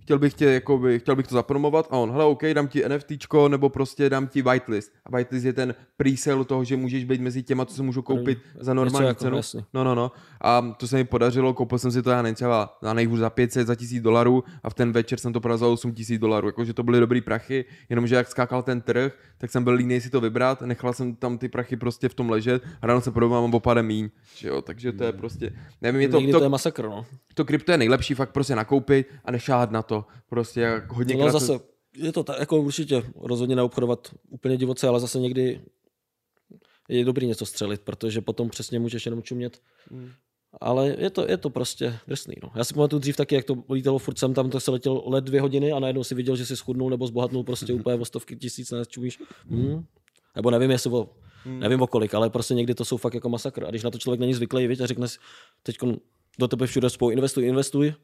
chtěl bych tě, jakoby, chtěl bych to zapromovat a on, hele, OK, dám ti NFTčko, nebo prostě dám ti whitelist. A whitelist je ten pre-sale toho, že můžeš být mezi těma, co se můžou koupit za normální jako, cenu. jasně. No, no, no. A to se mi podařilo, koupil jsem si to, já nevím, třeba na nejhůř za 500, za 1000 dolarů a v ten večer jsem to prodal za 8000 dolarů. Jakože to byly dobrý prachy, jenomže jak skákal ten trh, tak jsem byl líný si to vybrat, nechal jsem tam ty prachy prostě v tom ležet a ráno se prodal mám o pár míň. Že jo, takže to je prostě, nevím, je to, to, to, je masakr, no. to krypto je nejlepší fakt prostě nakoupit a nešát na to. Prostě jak hodně No zase, je to tak, jako určitě rozhodně neobchodovat úplně divoce, ale zase někdy je dobrý něco střelit, protože potom přesně můžeš jenom čumět. Hmm. Ale je to, je to prostě drsný. No. Já si pamatuju dřív taky, jak to lítalo furt sem tam, to se letěl let dvě hodiny a najednou si viděl, že si schudnul nebo zbohatnul prostě úplně o stovky tisíc, ne, čumíš. Hmm. Nebo nevím, jestli o, nevím o kolik, ale prostě někdy to jsou fakt jako masakr. A když na to člověk není zvyklý, víš, a řekne si, teď do tebe všude spolu investuj, investuj,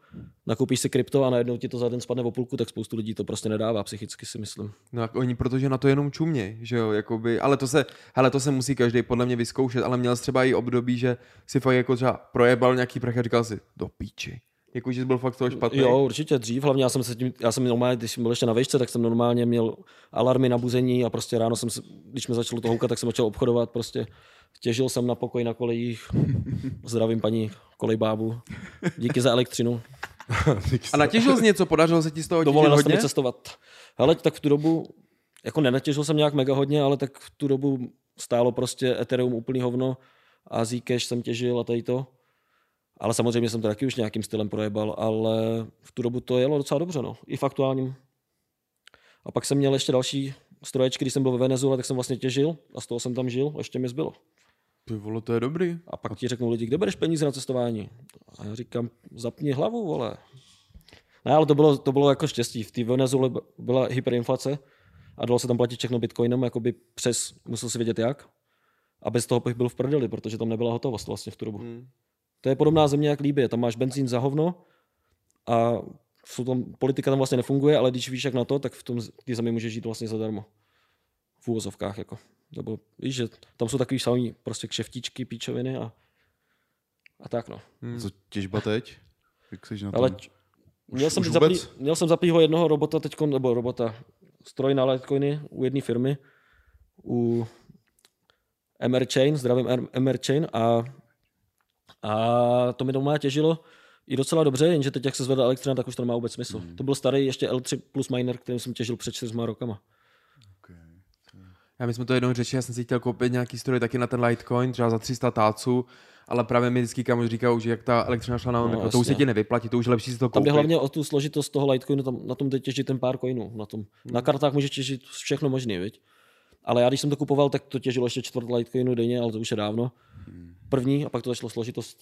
nakoupíš si krypto a najednou ti to za den spadne o půlku, tak spoustu lidí to prostě nedává psychicky si myslím. No jak oni, protože na to jenom čuměj, že jo, jakoby, ale to se, hele, to se musí každý podle mě vyzkoušet, ale měl jsi třeba i období, že si fakt jako třeba projebal nějaký prach a říkal si, do píči. Jako, že jsi byl fakt toho špatný. Jo, určitě dřív, hlavně já jsem se tím, já jsem normálně, když jsem byl ještě na vejšce, tak jsem normálně měl alarmy na buzení a prostě ráno jsem, se, když mi začalo to houkat, tak jsem začal obchodovat, prostě těžil jsem na pokoji na kolejích, zdravím paní kolejbábu, díky za elektřinu, A natěžil jsi něco, podařilo se ti z toho mi hodně? cestovat. Hele, tak v tu dobu, jako nenatěžil jsem nějak mega hodně, ale tak v tu dobu stálo prostě Ethereum úplný hovno a Zcash jsem těžil a tady to. Ale samozřejmě jsem to taky už nějakým stylem projebal, ale v tu dobu to jelo docela dobře, no. I v aktuálním. A pak jsem měl ještě další stroječky, když jsem byl ve Venezuele, tak jsem vlastně těžil a z toho jsem tam žil, ještě mi zbylo. Ty vole, to je dobrý. A pak ti řeknou lidi, kde bereš peníze na cestování? A já říkám, zapni hlavu, vole. Ne, ale to bylo, to bylo jako štěstí. V té Venezuele byla hyperinflace a dalo se tam platit všechno bitcoinem, jakoby přes, musel si vědět jak. A bez toho bych byl v prdeli, protože tam nebyla hotovost vlastně v tu dobu. Hmm. To je podobná země jak Líbě, tam máš benzín za hovno a jsou tam, politika tam vlastně nefunguje, ale když víš jak na to, tak v tom té zemi můžeš žít vlastně zadarmo. V úvozovkách jako. Nebo víš, že tam jsou takový samý prostě kšeftičky, píčoviny a, a tak no. Co těžba teď? Jak jsi na tom? Ale č- měl už jsem, vůbec? zaplý, měl jsem zaplýho jednoho robota teď, nebo robota, stroj na Litecoiny u jedné firmy, u MR Chain, zdravím MR Chain a, a to mi doma těžilo i docela dobře, jenže teď, jak se zvedla elektřina, tak už to nemá vůbec smysl. Hmm. To byl starý ještě L3 plus miner, který jsem těžil před čtyřma rokama. Já my jsme to jednou řečili, já jsem si chtěl koupit nějaký stroj taky na ten Litecoin, třeba za 300 táců, ale právě mi vždycky kamoš říkal, že jak ta elektřina šla na No, jako to už se ti nevyplatí, to už je lepší si to Tam koupit. jde hlavně o tu složitost toho Litecoinu, tam, na tom jde těžit ten pár coinů. Na, tom. na kartách můžeš těžit všechno možné, viď? Ale já, když jsem to kupoval, tak to těžilo ještě čtvrt Litecoinu denně, ale to už je dávno. První a pak to začalo složitost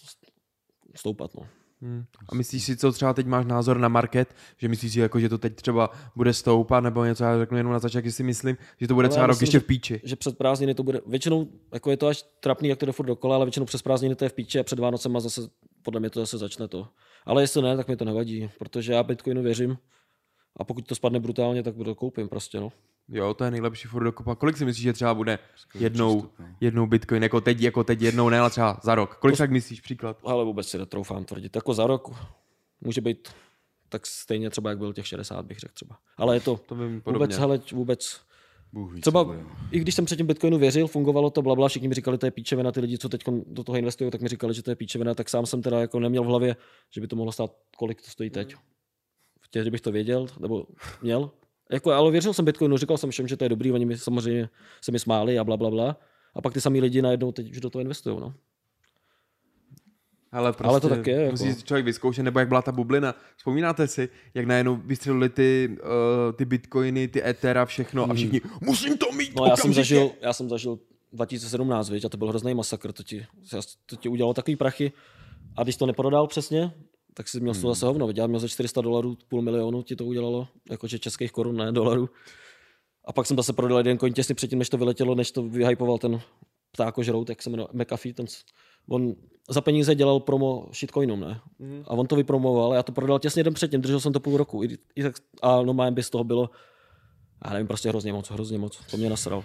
stoupat. No. Hmm. A myslíš si, co třeba teď máš názor na market, že myslíš si, jako, že to teď třeba bude stoupat, nebo něco, já řeknu jenom na začátek, že si myslím, že to bude Ale třeba já rok myslím, ještě že- v píči. Že před prázdniny to bude, většinou jako je to až trapný, jak to jde furt dokola, ale většinou přes prázdniny to je v píči a před Vánocema zase, podle mě to zase začne to. Ale jestli ne, tak mi to nevadí, protože já Bitcoinu věřím a pokud to spadne brutálně, tak to koupím prostě, no. Jo, to je nejlepší furt dokopa. Kolik si myslíš, že třeba bude jednou, no. jednou Bitcoin, jako teď, jako teď jednou, ne, ale třeba za rok. Kolik tak myslíš příklad? Ale vůbec si netroufám tvrdit. Jako za rok může být tak stejně třeba, jak byl těch 60, bych řekl třeba. Ale je to, To vím podobně. vůbec, hele, vůbec, Bůh ví, co třeba, bude, no. i když jsem předtím Bitcoinu věřil, fungovalo to, blabla, všichni mi říkali, to je píčevina, ty lidi, co teď do toho investují, tak mi říkali, že to je píčevina, tak sám jsem teda jako neměl v hlavě, že by to mohlo stát, kolik to stojí teď. Chtěl, kdybych to věděl, nebo měl. Jako, ale věřil jsem Bitcoinu, říkal jsem všem, že to je dobrý, oni mi samozřejmě se mi smáli a bla, bla, bla. A pak ty samý lidi najednou teď už do toho investují. No. Ale, prostě Ale to tak je, jako. Musí si člověk vyzkoušet, nebo jak byla ta bublina. Vzpomínáte si, jak najednou vystřelili ty, uh, ty bitcoiny, ty etera, všechno a všichni, musím to mít. No, já jsem okamžitě." zažil, já jsem zažil 2017, viď, a to byl hrozný masakr, to ti, to ti udělalo takový prachy a když to neprodal přesně, tak si měl z toho zase hovno, já měl za 400 dolarů, půl milionu ti to udělalo, jakože českých korun, ne dolarů. A pak jsem zase prodal jeden coin těsně předtím, než to vyletělo, než to vyhypoval ten ptákožrout, jak se jmenuje, McAfee, ten, on za peníze dělal promo shitcoinům, ne? A on to vypromoval, já to prodal těsně den předtím, držel jsem to půl roku. I, i tak, a no by z toho bylo, já nevím, prostě hrozně moc, hrozně moc, to mě nasral.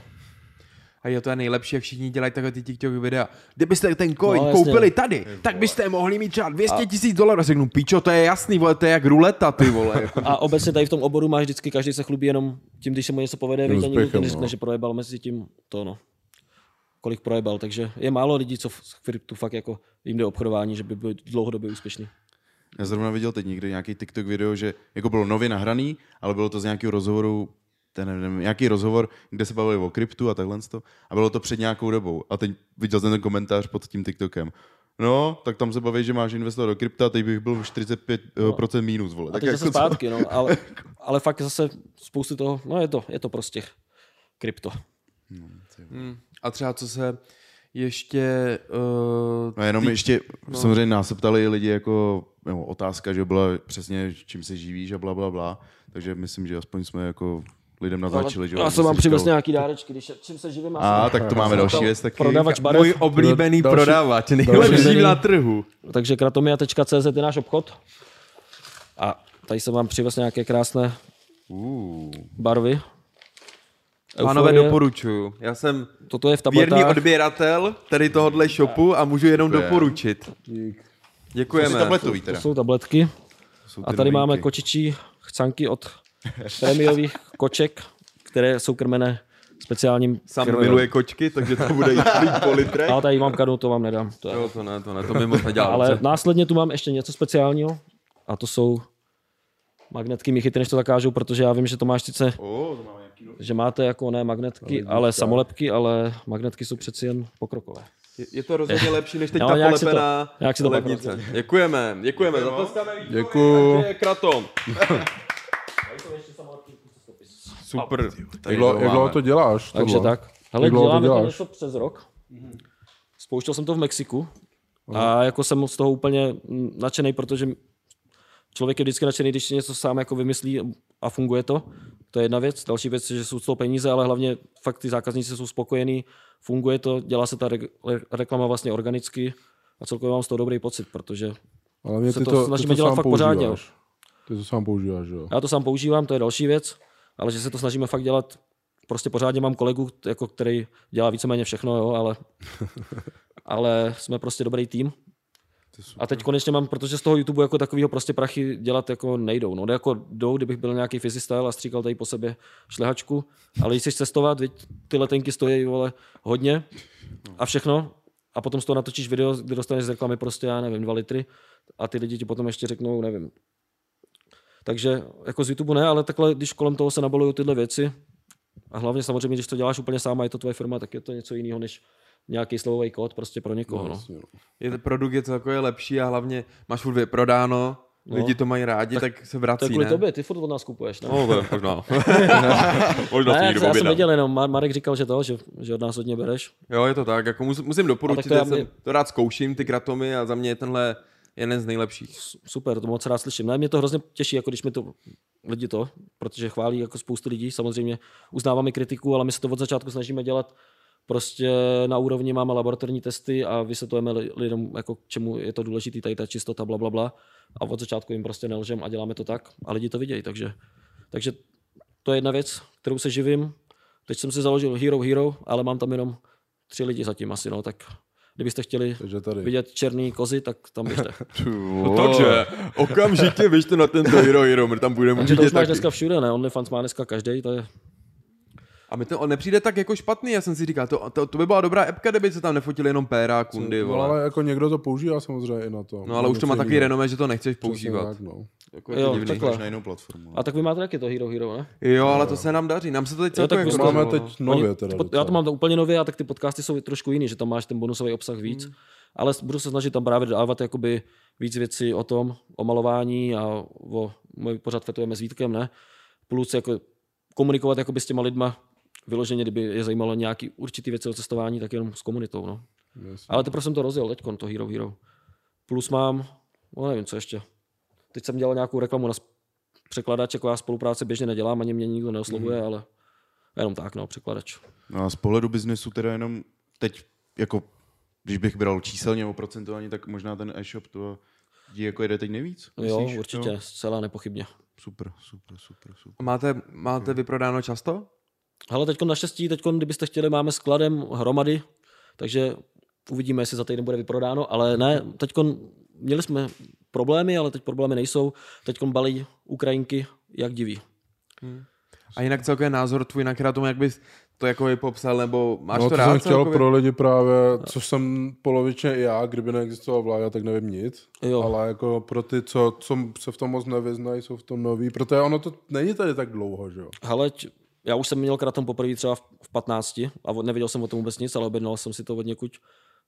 A je to je nejlepší, jak všichni dělají takové ty TikTok videa. Kdybyste ten coin No, no, jasně. koupili tady, tak byste mohli mít třeba 200 tisíc dolarů. A řeknu, píčo, to je jasný, vole, to je jak ruleta, ty vole. A obecně tady v tom oboru máš vždycky, každý se chlubí jenom tím, když se mu něco povede, Tím víc ani úspěchem, nikdy neřekne, no. že projebal mezi tím to, no. Kolik projebal, takže je málo lidí, co v v kryptu fakt jako jim jde obchodování, že by byli dlouhodobě úspěšní. Já zrovna viděl teď někde nějaký TikTok video, že jako bylo nově nahraný, ale bylo to z nějakého rozhovoru, ten nevím, nějaký rozhovor, kde se bavili o kryptu a takhle to. A bylo to před nějakou dobou. A teď viděl jsem ten komentář pod tím TikTokem. No, tak tam se baví, že máš investovat do krypta, teď bych byl 45% mínus, vole. A Tak teď zase jako co? zpátky, no, ale, ale fakt zase spousty toho, no je to, je to prostě krypto. Hmm. A třeba co se ještě... Uh, No jenom ještě, no. samozřejmě nás se ptali lidi jako, nebo otázka, že byla přesně, čím se živíš a bla, bla, bla. Takže myslím, že aspoň jsme jako lidem naznačili, že jo, já jsem vám přivez nějaký dárečky, když čím se živím. A, tak to máme další věc taky. prodavač barev. můj oblíbený Další- prodavač, nejlepší na trhu. Takže kratomia.cz je náš obchod. A tady jsem vám přivez nějaké krásné Uh, barvy. Pánové, doporučuju. Já jsem Toto je v věrný odběratel tady tohohle shopu a můžu jenom Děkujeme. doporučit. to jsou Děkujeme. tabletový To jsou tabletky. Jsou ty A tady máme novinky. kočičí chcanky od prémiových koček, které jsou krmené speciálním Sam krmivem. miluje kočky, takže to bude jít po litrech. Ale tady mám kadu, to vám nedám. To je. Jo, to ne, to ne, to by moc nedělal. Ale dobře. následně tu mám ještě něco speciálního a to jsou magnetky. Mi chytry, než to zakážou, protože já vím, že to máš sice, O, to máme že máte jako ne magnetky, ale samolepky, ale magnetky jsou přeci jen pokrokové. Je, je to rozhodně lepší, než teď No, ta si to- polepená si to lednice. rozdělím. Děkujeme, děkujeme. Zatleskáme Víťovi, Děkuju. kratom. Super. Jak dlouho- jak dlouho to děláš? Takže tohle? tak. Hele, Jak děláme to děláš? něco přes rok. Spouštěl jsem to v Mexiku a jako jsem z toho úplně nadšený, protože člověk je vždycky nadšený, když si něco sám jako vymyslí a funguje to. To je jedna věc. Další věc je, že jsou z toho peníze, ale hlavně fakt ty zákazníci jsou spokojení, funguje to, dělá se ta re- re- reklama vlastně organicky a celkově mám z toho dobrý pocit, protože Ale mě se ty to to, snažíme ty to dělat fakt pořádně. používáš. Ty to sám používáš, jo? Já to sám používám, to je další věc, ale že se to snažíme fakt dělat, prostě pořádně mám kolegu, jako který dělá víceméně všechno, jo, ale, ale jsme prostě dobrý tým. A teď konečně mám, protože z toho YouTube jako takového prostě prachy dělat jako nejdou. No, jako jdou, kdybych byl nějaký fyzistyle a stříkal tady po sobě šlehačku, ale když chceš cestovat, viď, ty letenky stojí vole, hodně a všechno, a potom z toho natočíš video, kde dostaneš z reklamy prostě, já nevím, dva litry a ty lidi ti potom ještě řeknou, nevím. Takže jako z YouTube ne, ale takhle, když kolem toho se nabalují tyhle věci, a hlavně samozřejmě, když to děláš úplně sám a je to tvoje firma, tak je to něco jiného, než nějaký slovový kód prostě pro někoho. No. Jasně, no. Je to produkt je celkově lepší a hlavně máš furt vyprodáno, No. lidi to mají rádi, tak, tak se To je vrací, kvůli ne? tobě, ty furt od nás kupuješ, ne? No, to je možná. možná ne, já, já jsem věděl jenom, Mar- Marek říkal, že to, že, že od nás hodně bereš. Jo, je to tak, jako mus, musím A doporučit, to já já jsem mě- to rád zkouším, ty kratomy a za mě je tenhle jeden z nejlepších. Super, to moc rád slyším. Ne, mě to hrozně těší, jako když mi to lidi to, protože chválí jako spoustu lidí, samozřejmě uznáváme kritiku, ale my se to od začátku snažíme dělat prostě na úrovni, máme laboratorní testy a vysvětlujeme li- lidem, jako k čemu je to důležité, tady ta čistota, bla, bla, bla. A od začátku jim prostě nelžem a děláme to tak a lidi to vidějí, takže, takže to je jedna věc, kterou se živím. Teď jsem si založil Hero Hero, ale mám tam jenom tři lidi zatím asi, no, tak kdybyste chtěli Takže tady. vidět černý kozy, tak tam běžte. No, takže okamžitě běžte na tento Hero Hero, my tam budeme Takže to určitě už máš taky. dneska všude, ne? OnlyFans má dneska každý, to je... A mi to on nepřijde tak jako špatný, já jsem si říkal, to, to, to by byla dobrá appka, kdyby se tam nefotili jenom péra, kundy, No, vole. ale jako někdo to používá samozřejmě i na to. No ale už to má takový renomé, že to nechceš používat. Tak, no. Jako je to Jo, divný. takhle. Máš na jinou platformu. A tak vy máte taky to Hero Hero, ne? Jo, ale to se nám daří, nám se to teď Jo, tak celkově To jako máme teď nově Oni- teda. pod- já to mám to úplně nově a tak ty podcasty jsou trošku jiný, že tam máš ten bonusový obsah víc. Hmm. Ale budu se snažit tam právě dávat jakoby víc věcí o tom, o malování a o, můj pořád fetujeme s Vítkem, ne? Plus jako komunikovat jakoby s těma lidma, vyloženě, kdyby je zajímalo nějaký určitý věci o cestování, tak jenom s komunitou, no. Jasně. Ale teprve jsem to rozjel teď, to Hero Hero. Plus mám, no nevím, co ještě. Teď jsem dělal nějakou reklamu na překladač, jako já spolupráce běžně nedělám, ani mě nikdo neoslovuje, mm. ale jenom tak, no, překladač. No a z pohledu biznesu teda jenom teď, jako když bych bral číselně o procentování, tak možná ten e-shop to ti jako jede teď nejvíc? Jo, myslíš? určitě, jo. zcela nepochybně. Super, super, super, super. A Máte, máte vyprodáno často? Ale teď naštěstí, teď, kdybyste chtěli, máme skladem hromady, takže uvidíme, jestli za týden bude vyprodáno, ale ne, teď měli jsme problémy, ale teď problémy nejsou. Teď balí Ukrajinky, jak diví. A jinak celkově názor tvůj na kratomu, jak bys to jako i popsal, nebo máš no, to to rád jsem chtěl celkově? pro lidi právě, což jsem polovičně i já, kdyby neexistoval vláda, tak nevím nic. Jo. Ale jako pro ty, co, co se v tom moc nevyznají, jsou v tom noví, protože ono to není tady tak dlouho, že jo. Hele, já už jsem měl kratom poprvé třeba v v 15 a nevěděl jsem o tom vůbec nic, ale objednal jsem si to od někud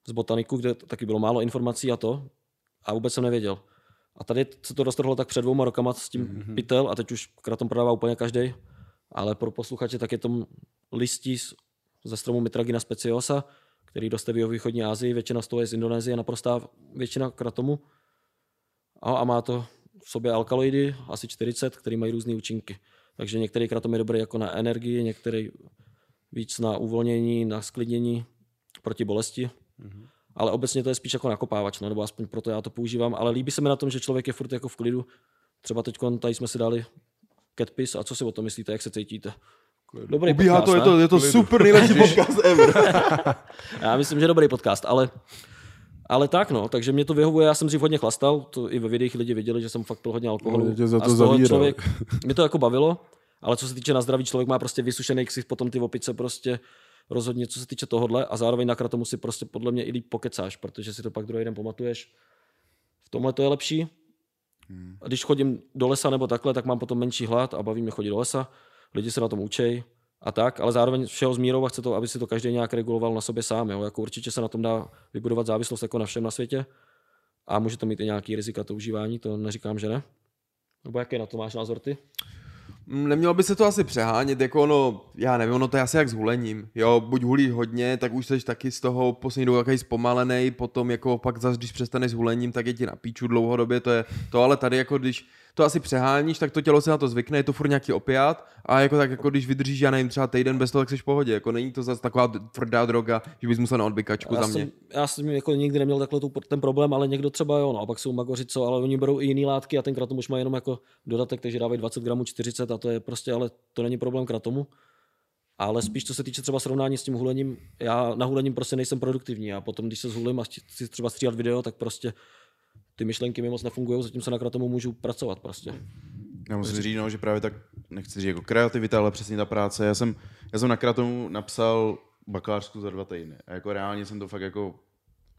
z botaniku, kde taky bylo málo informací a to a vůbec jsem nevěděl. A tady se to roztrhlo tak před dvouma rokama s tím mm-hmm. pytel a teď už kratom prodává úplně každý. Ale pro posluchače tak je to listí z- ze stromu Mitragina speciosa, který roste v východní Asii, většina z toho je z Indonésie, naprostá většina kratomu. A, a má to v sobě alkaloidy, asi 40, které mají různé účinky. Takže některý kratom je dobrý jako na energii, některý víc na uvolnění, na sklidnění proti bolesti. Mm-hmm. Ale obecně to je spíš jako nakopávač, no, nebo aspoň proto já to používám. Ale líbí se mi na tom, že člověk je furt jako v klidu. Třeba teď tady jsme si dali catpis a co si o tom myslíte, jak se cítíte? Dobrý Ubíhá podcast, to, je ne? to, je to super nejlepší podcast ever. Já myslím, že dobrý podcast, ale, ale tak no, takže mě to vyhovuje, já jsem si hodně chlastal, to i ve videích lidi viděli, že jsem fakt pil hodně alkoholu. No, tě za a to z toho zavíral. člověk, mě to jako bavilo, ale co se týče na zdraví, člověk má prostě vysušený ksich, potom ty opice prostě rozhodně, co se týče tohohle a zároveň na kratomu si prostě podle mě i líp pokecáš, protože si to pak druhý den pamatuješ. V tomhle to je lepší. A když chodím do lesa nebo takhle, tak mám potom menší hlad a baví mě chodit do lesa. Lidi se na tom učej a tak, ale zároveň všeho s mírou a chce to, aby si to každý nějak reguloval na sobě sám. Jo? Jako určitě se na tom dá vybudovat závislost jako na všem na světě a může to mít i nějaký rizika to užívání, to neříkám, že ne. Nebo jaký na to máš názor ty? Mm, Nemělo by se to asi přehánět, jako ono, já nevím, ono to je asi jak s hulením. Jo, buď hulíš hodně, tak už jsi taky z toho poslední dobu takový zpomalený, potom jako pak zase, když přestaneš s hulením, tak je ti na píču dlouhodobě, to je to, ale tady jako když to asi přeháníš, tak to tělo se na to zvykne, je to furt nějaký opiát a jako tak, jako když vydržíš, já nevím, třeba týden bez toho, tak jsi v pohodě. Jako není to zase taková tvrdá droga, že bys musel na odbykačku já za mě. Jsem, já jsem jako nikdy neměl takhle tu, ten problém, ale někdo třeba jo, no, a pak jsou magoři, co, ale oni berou i jiné látky a ten kratom už má jenom jako dodatek, takže dávají 20 gramů 40 a to je prostě, ale to není problém kratomu. Ale spíš co se týče třeba srovnání s tím hulením, já na hulením prostě nejsem produktivní a potom, když se zhulím a chci třeba stříhat video, tak prostě ty myšlenky mi moc nefungují, zatím se na kratomu můžu pracovat prostě. Já musím říct, no, že právě tak, nechci říct jako kreativita, ale přesně ta práce. Já jsem, já jsem na kratomu napsal bakalářsku za dva týdny. A jako reálně jsem to fakt jako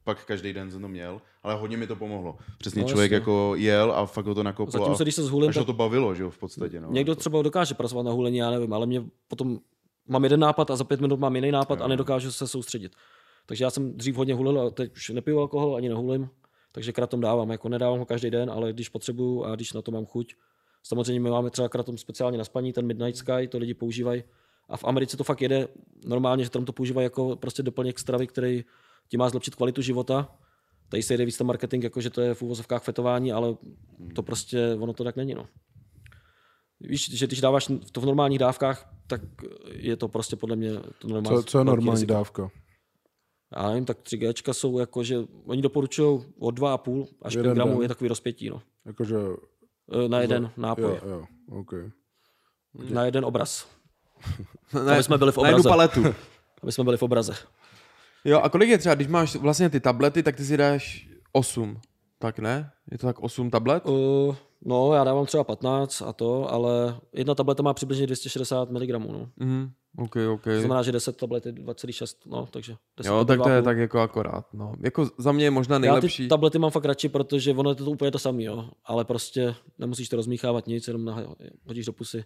pak každý den jsem to měl, ale hodně mi to pomohlo. Přesně No, člověk jasně. jako jel a fakt ho to nakoplo. Zatímco a když se zhulím, až tak to bavilo, že jo, v podstatě. No. někdo třeba dokáže pracovat na hulení, já nevím, ale mě potom mám jeden nápad a za pět minut mám jiný nápad a nedokážu se soustředit. Takže já jsem dřív hodně hulil a teď už nepiju alkohol, ani nehulím, takže kratom dávám. Jako nedávám ho každý den, ale když potřebuju a když na to mám chuť. Samozřejmě my máme třeba kratom speciálně na spaní, ten Midnight Sky, to lidi používají. A v Americe to fakt jede normálně, že tam to používají jako prostě doplněk stravy, který ti má zlepšit kvalitu života. Tady se jde víc ten marketing, jako že to je v úvozovkách fetování, ale to prostě, ono to tak není. No. Víš, že když dáváš to v normálních dávkách, tak je to prostě podle mě to normální. Co, co je normální riziko. dávka? Já nevím, tak 3 G jsou jako, že oni doporučují od 2,5 až 5 Jeden gramů den. je takový rozpětí, no. Jakože, E, Na jeden nápoj, jo, jo, OK. na jeden obraz, Ne, aby jsme byli v na jednu obraze. paletu. aby jsme byli v obraze. Jo, a kolik je třeba, když máš vlastně ty tablety, tak ty si dáš 8. Tak ne? Je to tak 8 tablet? Uh, no, já dávám třeba 15 a to, ale jedna tableta má přibližně 260 mg, no. Mhm, OK, OK. To znamená, že 10 tablet je 2,6, no, takže 10 Jo, tak to je 2,5. tak jako akorát. No. Jako za mě je možná Já ty nejlepší. tablety mám fakt radši, protože ono je to úplně to samé, jo. Ale prostě nemusíš to rozmíchávat nic, jenom na, hodíš do pusy.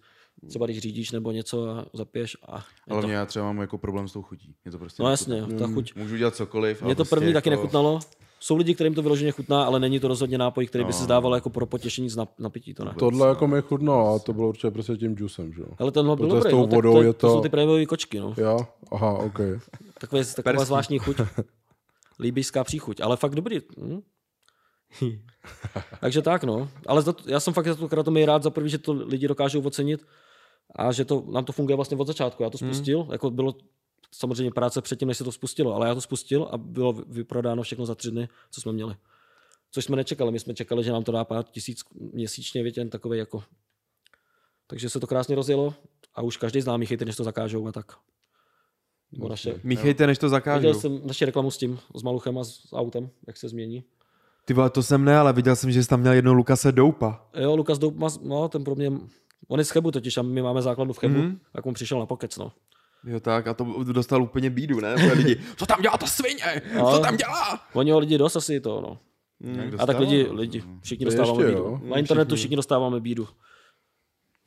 Třeba když řídíš nebo něco a zapiješ a je to. Já třeba mám jako problém s tou chutí. Je to prostě No nechutná. jasně, ta chuť. Můžu dělat cokoliv. Ale to prostě první taky jako... nechutnalo. Jsou lidi, kterým to vyloženě chutná, ale není to rozhodně nápoj, který by se No. zdával jako pro potěšení z nap- napití. To ne. Tohle jako mi chutnalo a to bylo určitě prostě tím juicem, že jo? Ale tenhle byl Protože s dobrý, tou no, tak vodou to, je, je to... to jsou ty prémiové kočky, no. Jo? Aha, OK. Takové, taková Perský. zvláštní chuť. Líbíská příchuť, ale fakt dobrý. Hm? Takže tak, no. Ale za to, já jsem fakt za to kratomy rád za prvý, že to lidi dokážou ocenit a že to, nám to funguje vlastně od začátku. Já to spustil, jako bylo samozřejmě práce předtím, než se to spustilo, ale já to spustil a bylo vyprodáno všechno za tři dny, co jsme měli. Což jsme nečekali, my jsme čekali, že nám to dá pár tisíc měsíčně, větě, takový jako. Takže se to krásně rozjelo a už každý známý chytr, než to zakážou a tak. Nebo naše, Míchejte, než to zakážou. Viděl jsem naši reklamu s tím, s Maluchem a s autem, jak se změní. Ty vole, to jsem ne, ale viděl jsem, že jsi tam měl jednou Lukase Doupa. Jo, Lukas Doup má, no, ten pro mě, on je z Chebu totiž a my máme základnu v Chebu, Mhm. mm-hmm. tak on přišel na pokec, no. Jo tak, a to dostal úplně bídu, ne? Protože lidi, co tam dělá ta svině? Co Ale- tam dělá? Oni ho lidi dost asi to, no. Jak A tak lidi, lidi, všichni To dostáváme ještě bídu. jo. Na internetu všichni dostáváme bídu.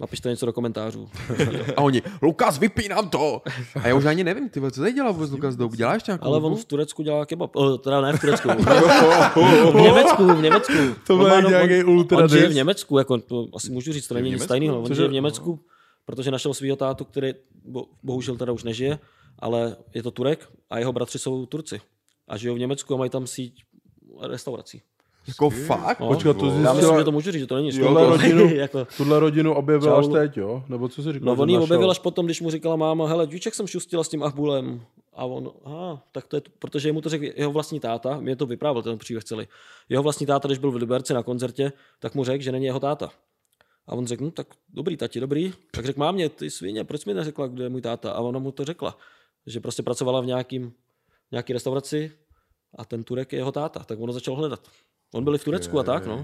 Napište něco do komentářů. A oni, Lukas, vypí nám to. A já už ani nevím, ty co tady dělá vůbec Lukas Doup? Dělá ještě nějakou Ale on v Turecku dělá kebab. O, teda ne v Turecku. v Německu, v Německu. To má no- nějaký ultra on žije v. Německu, jako to asi můžu říct, to není nic tajného. On žije v Německu, protože našel svého tátu, který bo, bohužel teda už nežije, ale je to Turek a jeho bratři jsou Turci. A žijou v Německu a mají tam síť restaurací. Jako fakt? No. Počkat, to Já myslím, zjistila, že to můžu říct, že to není Tuhle škoda. rodinu, jako, tuhle rodinu objevil až teď, jo? Nebo co jsi říkal? No on ji objevil až potom, když mu říkala máma, hele, díček jsem šustila s tím Ahbulem. A on, aha, tak to je, to, protože mu to řekl jeho vlastní táta, mě to vyprávěl ten příběh celý. Jeho vlastní táta, když byl v Liberci na koncertě, tak mu řekl, že není jeho táta. A on řekl, no tak dobrý tati, dobrý. Tak řekl, mámě, ty svině, proč mi neřekla, kde je můj táta? A ona mu to řekla, že prostě pracovala v nějakým, nějaký restauraci a ten Turek je jeho táta. Tak ono začal hledat. On byl i v Turecku a tak, no.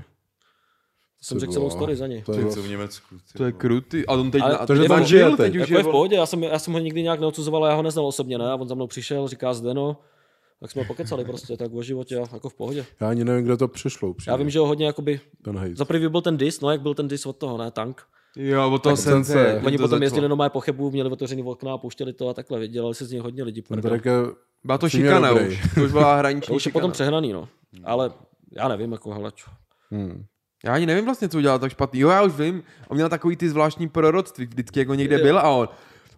To jsem řekl celou story za něj. To je v Německu. ty To je krutý. A on teď, Ale a to, že tam žije teď už Jako je je... v pohodě, já jsem, já jsem ho nikdy nějak neodsuzoval, já ho neznal osobně, ne? A on za mnou přišel, říká Zdeno, tak jsme pokecali prostě, tak o životě, a jako v pohodě. Já ani nevím, kde to přišlo. Já vím, že ho hodně jakoby, Ten hejt. za prvý byl ten dis, no jak byl ten dis od toho, ne, tank. Jo, od toho Tak jsem ten se... se- jak Oni to potom začalo. jezdili normálně po chebu, měli otevřený okna a pouštěli to a takhle, dělali se z něj hodně lidí. Byla to šikana už. To už byla hraniční To už je potom přehnaný, no. Ale já nevím, jako hele, čo. Hmm. Já ani nevím vlastně, co udělal tak špatný. Jo, já už vím. On měl takový ty zvláštní proroctví, vždycky jako někde byl a on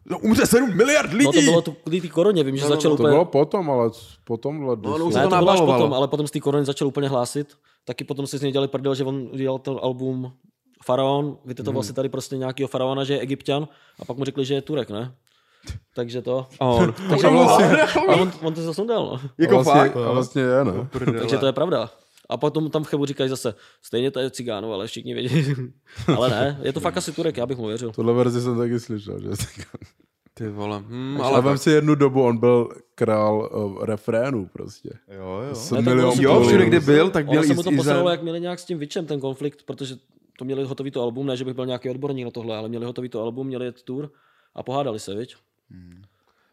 no, umře 7 miliard lidí. No to bylo tu, té koroně, vím, že No, no, začal no, To úplně... bylo potom, ale potom let. No, no, už Ne, to to bylo až potom, ale potom z té korony začal úplně hlásit. Taky potom se z něj dělali prdel, že on udělal to album faraon, vytetoval si tady prostě nějakého faraona, že je egyptian a pak mu řekli, že je Turek, ne? Takže to. A on, Takže vlastně- a on, on to zasundal, no. jako a vlastně, fakt? A vlastně je, ne? Takže to je pravda. A potom tam v Chebu říkají zase, stejně to je cigánu, ale všichni vědí. ale ne, je to fakt asi Turek, já bych mu věřil. Tohle verzi jsem taky slyšel. Že? Ty vole. Hm, Ale ale vem si jednu dobu, on byl král uh, refrénů prostě. Jo, jo. S Ne, milion jo, všude, kde byl, tak byl se i mu to posralo, Izrael. jak měli nějak s tím Vičem ten konflikt, protože to měli hotový to album, ne, že bych byl nějaký odborník na tohle, ale měli hotový to album, měli jet tour a pohádali se, viď?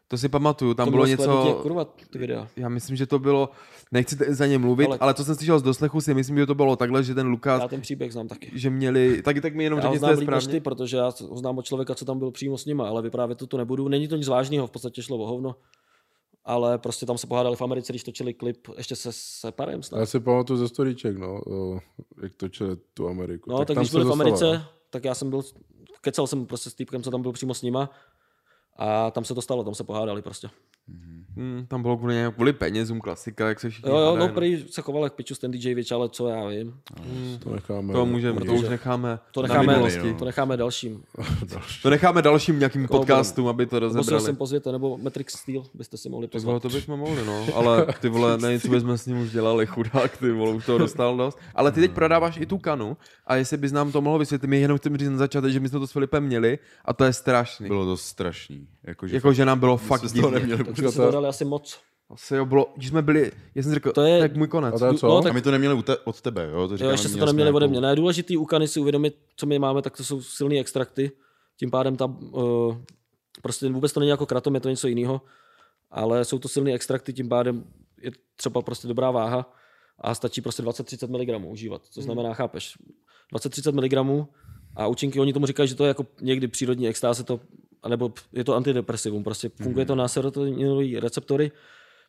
To si pamatuju, tam to bylo tě, něco... kurva, ty videa. Já myslím, že to bylo, nechci za ně mluvit, ale, Ale- co jsem slyšel z doslechu, si myslím, že to bylo takhle, že ten Lukáš, Já ten příběh znám taky. že měli, taky tak mi jenom řekni, líp je než ty, správně. protože já znám od člověka, co tam byl přímo s nima, ale vyprávět to tu nebudu. Není to nic vážného, v podstatě šlo o hovno. Ale prostě tam se pohádali v Americe, když točili klip ještě se Separem snad. Já si pamatuju ze storíček, no, o, jak točili tu Ameriku. No, tak, tak tam když byli v Americe, no. tak já jsem byl, kecal jsem prostě s týpkem, co tam byl přímo s nima a tam se to stalo, tam se pohádali prostě. Hmm, tam bylo kvůli, nějak- kvůli penězům, klasika, jak se všichni Jo, jo, hádají, no, prý se choval jak piču ten DJ Vič, ale co já vím. To necháme. To můžeme, to už necháme To na necháme, minulosti. to necháme dalším. To necháme dalším nějakým Koho podcastům, aby to rozebrali. sem pozvěte, nebo Matrix Steel byste si mohli Tak pozvat. to bychom mohli, no. Ale ty vole, nevím, co bychom s ním už dělali, chudák, ty vole, už toho dostal dost. Ale ty teď prodáváš i tu kanu a jestli bys nám to mohl vysvětlit, my jenom chceme říct na začátek, že my jsme to s Filipem měli a to je strašný. Bylo to strašný. Jakože Jako, že nám bylo fakt, fakt jsme Takže si to dali asi moc. Asi jo, bylo, když jsme byli, já jsem řekl, to To je tak můj konec. A to je co? No, A tak my to neměli te- od tebe, jo? To Jo, říkáme, ještě jste to měli jsme neměli ode mě. Ne, důležitý u kany si uvědomit, co my máme, tak to jsou silné extrakty. Tím pádem tam uh, prostě vůbec to není jako kratom, je to něco jiného. Ale jsou to silné extrakty, tím pádem je třeba prostě dobrá váha a stačí prostě 20-30 mg užívat. To znamená, chápeš, 20-30 mg a účinky, oni tomu říkají, že to je jako někdy přírodní extáze, to, nebo je to antidepresivum, prostě funguje to na serotoninové receptory,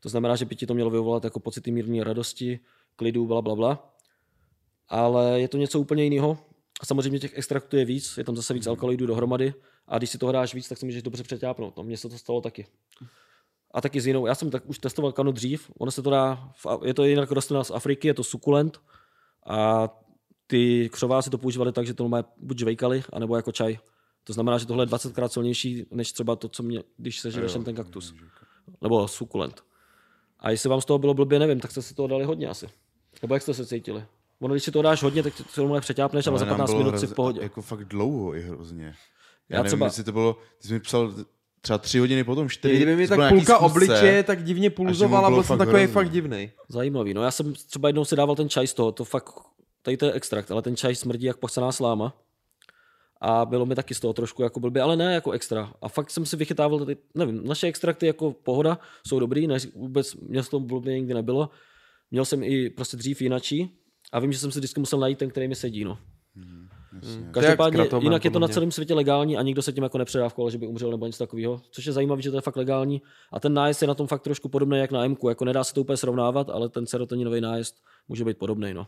to znamená, že by ti to mělo vyvolat jako pocity mírné radosti, klidu, bla, bla, bla. Ale je to něco úplně jiného. A samozřejmě těch extraktů je víc, je tam zase víc alkaloidů dohromady a když si toho dáš víc, tak si můžeš dobře přeťápnout. No, mně se to stalo taky. A taky s jinou. Já jsem tak už testoval kanu dřív, ono se to dá, je to jinak rostlina z Afriky, je to sukulent a ty křováci to používali tak, že to má buď žvejkali, anebo jako čaj. To znamená, že tohle je 20 krát silnější, než třeba to, co mě, když se žereš jen ten kaktus. Nebo sukulent. A jestli vám z toho bylo blbě, nevím, tak jste si toho dali hodně asi. Nebo jak jste se cítili? Ono, když si to dáš hodně, tak to normálně přeťápneš, ale za nám 15 bylo minut si v hrozně- pohodě. Jako fakt dlouho i hrozně. Já, Já nevím, třeba- jestli to bylo, ty jsi mi psal třeba tři hodiny potom, čtyři. Kdyby mi tak půlka obličeje tak divně pulzovala, byl jsem takový hrozný. fakt divný. Zajímavý. No já jsem třeba jednou si dával ten čaj z toho, to fakt, tady to je extrakt, ale ten čaj smrdí jak pochcená sláma. A bylo mi taky z toho trošku jako blbě, ale ne jako extra. A fakt jsem si vychytával, tady, nevím, naše extrakty jako pohoda jsou dobrý, ne, vůbec mě z toho blbě nikdy nebylo. Měl jsem i prostě dřív jinačí a vím, že jsem si vždycky musel najít ten, který mi sedí. No. Jasně. Každopádně je jak s kratomem, jinak je to na celém světě legální a nikdo se tím jako nepředávkoval, že by umřel nebo něco takového. Což je zajímavé, že to je fakt legální. A ten nájezd je na tom fakt trošku podobný jak na MK. Jako nedá se to úplně srovnávat, ale ten serotoninový nájezd může být podobný. No.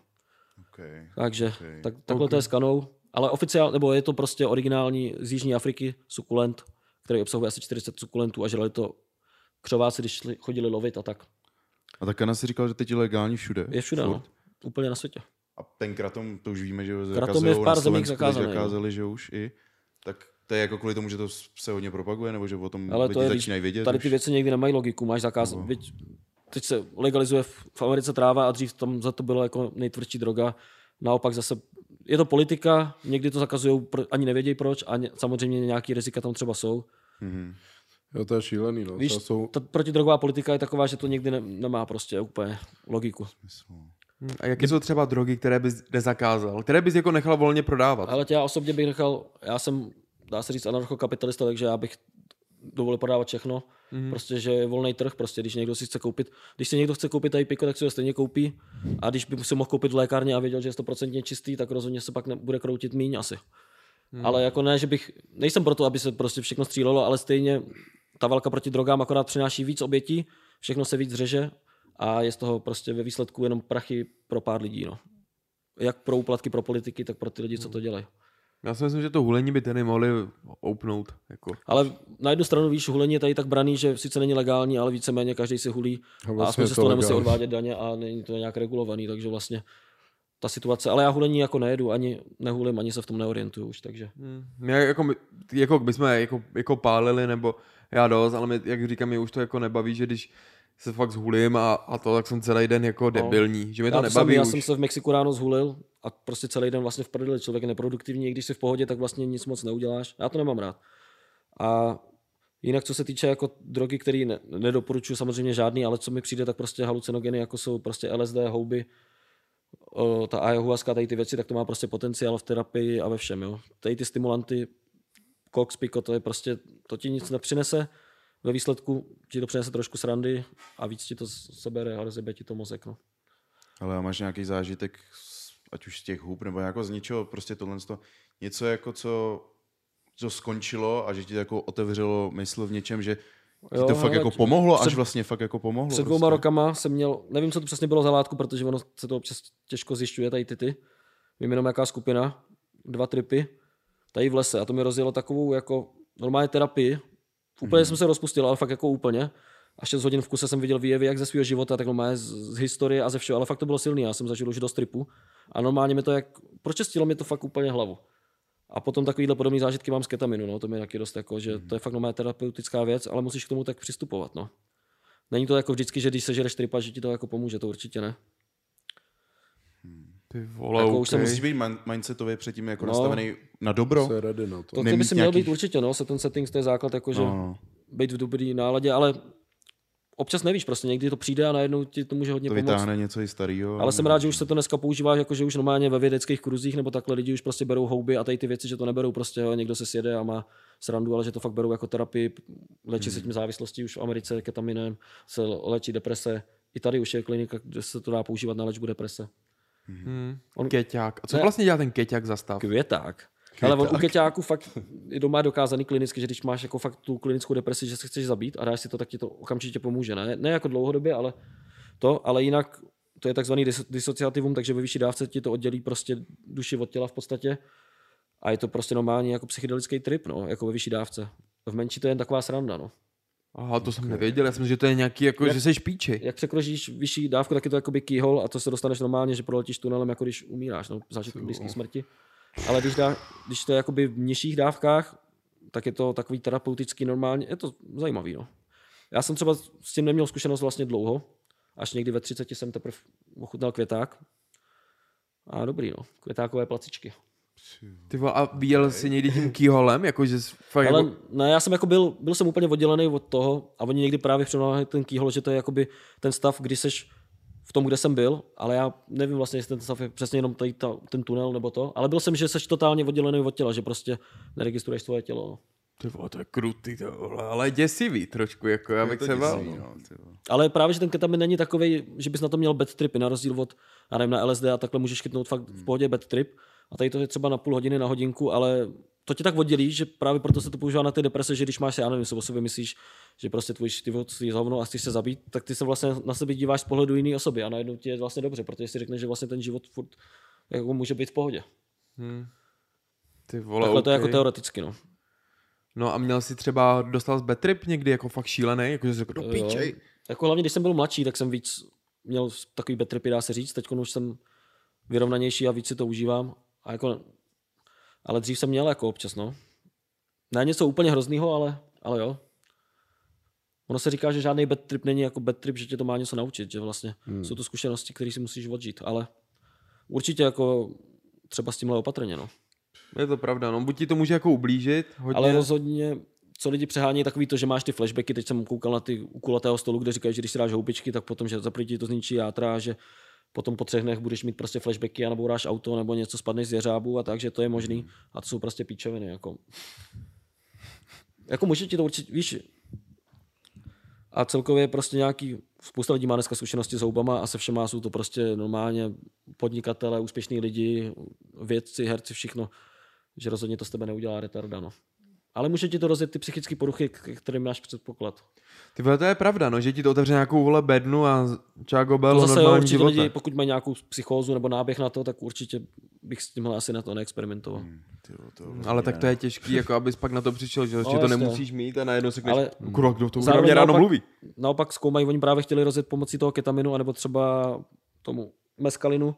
Okay. Takže Okay. tak, takhle to je s kanou. Ale oficiál, nebo je to prostě originální z Jižní Afriky sukulent, který obsahuje asi 40 sukulentů a žrali to křováci, když šli, chodili lovit a tak. A tak Kana si říkal, že teď je legální všude. Je všude, Furt. no. Úplně na světě. A ten kratom, to už víme, že Kratom je v pár zemích zakázaný, no. zakázali, že už i. Tak to je jako kvůli tomu, že to se hodně propaguje, nebo že o tom Ale lidi to je, začínají vědět tady už. ty věci někdy nemají logiku, máš zakaz. No. Teď, teď se legalizuje v, v Americe tráva a dřív tam za to bylo jako nejtvrdší droga. Naopak zase je to politika, někdy to zakazují, ani nevědějí proč a ně, samozřejmě nějaký rizika tam třeba jsou. Mhm. Jo, to je šílený, no. Víš, to jsou, ta protidrogová politika je taková, že to někdy ne, nemá prostě úplně logiku. Hm, A jaké jsou třeba drogy, které bys nezakázal? Které bys jako nechal volně prodávat? Ale tě já osobně bych nechal, já jsem, dá se říct, anarchokapitalista, takže já bych dovolil prodávat všechno. Mm. Prostě, že je volný trh, prostě, když někdo si chce koupit, když si někdo chce koupit tady piko, tak si ho stejně koupí. A když by si mohl koupit v lékárně a věděl, že je 100% čistý, tak rozhodně se pak ne, bude kroutit míň asi. Mm. Ale jako ne, že bych, nejsem proto, aby se prostě všechno střílelo, ale stejně ta válka proti drogám akorát přináší víc obětí, všechno se víc řeže a je z toho prostě ve výsledku jenom prachy pro pár lidí. No. Jak pro úplatky pro politiky, tak pro ty lidi, co to dělají. Já si myslím, že to hulení by tedy mohli oupnout. Jako. Ale na jednu stranu, víš, hulení je tady tak braný, že sice není legální, ale víceméně každý si hulí A a vlastně aspoň je se z to toho nemusí odvádět daně a není to nějak regulovaný, takže vlastně ta situace. Ale já hulení jako nejedu, ani nehulím, ani se v tom neorientuju už, takže. Hmm. Mě jako, my- jako bychom jako, jako pálili, nebo já dost, ale mě, jak říkám, mě už to jako nebaví, že když se fakt zhulím a, a to, tak jsem celý den jako debilní, že mě to já, nebaví já už. jsem se v Mexiku ráno zhulil a prostě celý den vlastně v prdeli. Člověk je neproduktivní, i když jsi v pohodě, tak vlastně nic moc neuděláš. Já to nemám rád. A jinak, co se týče jako drogy, které ne, nedoporučuji samozřejmě žádný, ale co mi přijde, tak prostě halucinogeny, jako jsou prostě LSD, houby, o, ta ayahuasca, tady ty věci, tak to má prostě potenciál v terapii a ve všem. Jo. Tady ty stimulanty, koks, piko, to je prostě, to ti nic nepřinese, ve výsledku ti to přinese trošku srandy a víc ti to sebere a rozjebe ti to mozek. No. Ale máš nějaký zážitek, ať už z těch hub, nebo jako z ničeho, prostě tohle, to, něco jako co, co skončilo a že ti to jako otevřelo mysl v něčem, že ti Jo, to fakt hele, jako pomohlo, až před- vlastně fakt jako pomohlo. Před dvouma prostě. rokama jsem měl, nevím, co to přesně bylo za látku, protože ono se to občas těžko zjišťuje, tady ty ty. Vím jenom jaká skupina, dva tripy, tady v lese. A to mi rozjelo takovou jako normálně terapii. Úplně jsem se rozpustil, ale fakt jako úplně. A 6 hodin v kuse jsem viděl výjevy jak ze svého života, tak normálně z, z, historie a ze všeho, ale fakt to bylo silný. Já jsem zažil už dost tripu. A normálně mi to jak, pročistilo mi to fakt úplně hlavu. A potom takovýhle podobné zážitky mám z ketaminu, no, to mi je taky dost jako, že to je fakt normálně terapeutická věc, ale musíš k tomu tak přistupovat, no. Není to jako vždycky, že když sežereš tripa, že ti to jako pomůže, to určitě ne. Ty vole, Jako okay. už jsem Musíš být man- mindsetově předtím jako No. nastavený na dobro. Se ready na to. To, to by si měl nějaký- být určitě, no, se ten settings, to je základ, jako, že No, no. být v dobrý náladě, ale občas nevíš, prostě někdy to přijde a najednou ti to může hodně To pomoct. vytáhne něco i starého. Ale jsem rád, že už se to dneska používá, jako že už normálně ve vědeckých kruzích nebo takhle lidi už prostě berou houby a tady ty věci, že to neberou prostě, jo, někdo se sjede a má srandu, ale že to fakt berou jako terapii, léčí Hmm. se tím závislostí už v Americe ketaminem, se léčí deprese. I tady už je klinika, kde se to dá používat na léčbu deprese. Hmm. On... Keťák. A co Ne. vlastně dělá ten keťák za stav? Květák. Ale on u keťáku fakt i doma je dokázaný klinicky, že když máš jako fakt tu klinickou depresi, že se chceš zabít a dáš si to, tak ti to okamžitě pomůže. Ne, ne jako dlouhodobě, ale to, ale jinak to je takzvaný dis- disociativum, takže ve vyšší dávce ti to oddělí prostě duši od těla v podstatě a je to prostě normální jako psychedelický trip, no, jako ve vyšší dávce. V menší to je jen taková sranda, no. Aha, to jsem nevěděl, já jsem, že to je nějaký, jako, Jak- že jsi špíči. Jak překročíš vyšší dávku, tak je to jakoby keyhole a to se dostaneš normálně, že proletíš tunelem, jako když umíráš, no, zážitek blízké smrti. Ale když, dá, když to je jakoby v nižších dávkách, tak je to takový terapeutický normálně, je to zajímavý, no. Já jsem třeba s tím neměl zkušenost vlastně dlouho, až někdy ve 30 jsem teprve ochutnal květák. A dobrý, no, květákové placičky. Ty vole, a viděl jsi někdy tím kýholem, jako že fakt Ale jako... ne, já jsem jako byl, byl jsem úplně oddělený od toho a oni někdy právě přenáhli ten kýhol, že to je jakoby ten stav, kdy seš v tom, kde jsem byl, ale já nevím vlastně, jestli ten stav je přesně jenom tady ta, ten tunel nebo to, ale byl jsem, že seš totálně oddělený od těla, že prostě neregistruješ svoje tělo. No. Ty vole, to je krutý, to vole, ale děsivý trošku, jako já bych se bál. no, ty vole. Ale právě, že ten ketamin není takový, že bys na to měl bad tripy, na rozdíl od, já nevím, na LSD a takhle můžeš chytnout fakt v pohodě bad trip. A tady to je třeba na půl hodiny, na hodinku, ale to tě tak oddělí, že právě proto se to používá na ty deprese, že když máš, já nevím, o sobě myslíš, že prostě tvůj život je hovno a chceš se zabít, tak ty se vlastně na sebe díváš z pohledu jiné osoby a najednou ti je vlastně dobře, protože si řekneš, že vlastně ten život furt jako může být v pohodě. Hm. Ty vole, Takhle to je jako teoreticky, no. No a měl jsi třeba, dostal z trip někdy jako fakt šílený, jako že jsi řekl, do píčej. Jako hlavně, když jsem byl mladší, tak jsem víc měl takový bad tripy, dá se říct. Teď už jsem vyrovnanější a víc si to užívám. A jako, ale dřív jsem měl jako občas, no. Ne něco úplně hroznýho, ale, ale jo. Ono se říká, že žádný bad trip není jako bad trip, že tě to má něco naučit, že vlastně hmm. jsou to zkušenosti, které si musíš odžít, ale určitě jako třeba s tímhle opatrně, no. Je to pravda, no, buď ti to může jako ublížit, hodně. Ale rozhodně, co lidi přehání, takový to, že máš ty flashbacky, teď jsem koukal na ty u kulatého stolu, kde říkají, že když si dáš houbičky, tak potom, že za první ti to zničí játra, že potom po třech dnech budeš mít prostě flashbacky a nabouráš auto nebo něco spadneš z jeřábu a tak, že to je možný. A to jsou prostě píčoviny. Jako, jako může ti to určitě, víš, a celkově prostě nějaký, spousta lidí má dneska zkušenosti s houbama a se všema jsou to prostě normálně podnikatele, úspěšní lidi, vědci, herci, všechno, že rozhodně to z tebe neudělá retarda, no. Ale může ti to rozjet ty psychické poruchy, k kterým máš předpoklad. Ty vole, to je pravda, no, že ti to otevře nějakou vole bednu a Čágo Bell To zase jo, normální určitě života. lidi, pokud mají nějakou psychózu nebo náběh na to, tak určitě bych s tímhle asi na to neexperimentoval. Ty vole, to Ale tak to je těžký, jako abys pak na to přišel, že, že to jasně. nemusíš mít a najednou si Ale- kurva, kdo to Zároveň mě ráno mluví. Naopak zkoumají, oni právě chtěli rozjet pomocí toho ketaminu, anebo třeba tomu meskalinu,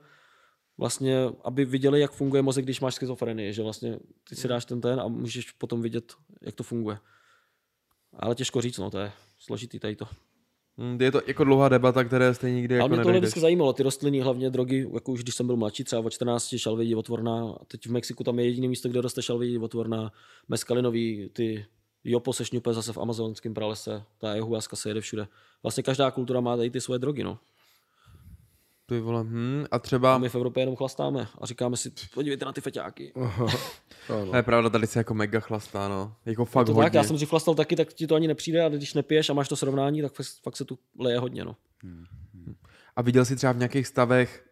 vlastně, aby viděli, jak funguje mozek, když máš schizofrenii, že vlastně ty si dáš ten ten a můžeš potom vidět, jak to funguje. Ale těžko říct, no, to je složitý tady to. Hm, Je to jako dlouhá debata, které stejně nikdy Ale jako mě tohle nedojdeš. vždycky zajímalo, ty rostliny, hlavně drogy, jako už když jsem byl mladší, třeba od 14 šalvědí divotvorná, a teď v Mexiku tam je jediné místo, kde roste šalvědí divotvorná, meskalinový, ty jopo se šňupe zase v amazonském pralese, ta ayahuasca se jede všude. Vlastně každá kultura má tady ty svoje drogy, no. Ty vole, hm, a A třeba, my v Evropě jenom chlastáme a říkáme si, podívejte na ty feťáky. to je pravda, tady se jako mega chlastá, no. Jako fakt to hodně. tak, já jsem si chlastal taky, tak ti to ani nepřijde, ale když nepiješ a máš to srovnání, tak fakt, fakt se tu leje hodně, no. A viděl jsi třeba v nějakých stavech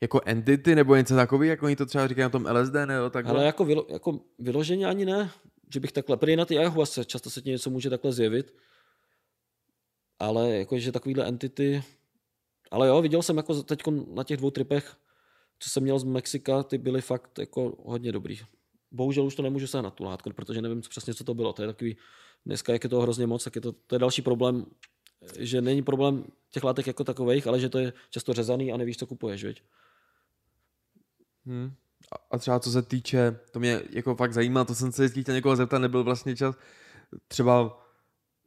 jako entity nebo něco takový, jako oni to třeba říkají na tom LSD, nebo takhle? Ale jako, vylo, jako vyloženě ani ne, že bych takhle, prý na ty ayahuasce, často se ti něco může takhle zjevit, ale jakože takovýhle entity, ale jo, viděl jsem jako teď na těch dvou tripech, co jsem měl z Mexika, ty byly fakt jako hodně dobrý. Bohužel už to nemůžu sehnat tu látku, protože nevím co přesně, co to bylo. To je takový, dneska jak je toho hrozně moc, tak je to, to je další problém, že není problém těch látek jako takových, ale že to je často řezaný a nevíš, co kupuješ, viď? Hm. A- A třeba co se týče, to mě jako fakt zajímá, to jsem se vždycky chtěl někoho zeptat, nebyl vlastně čas, třeba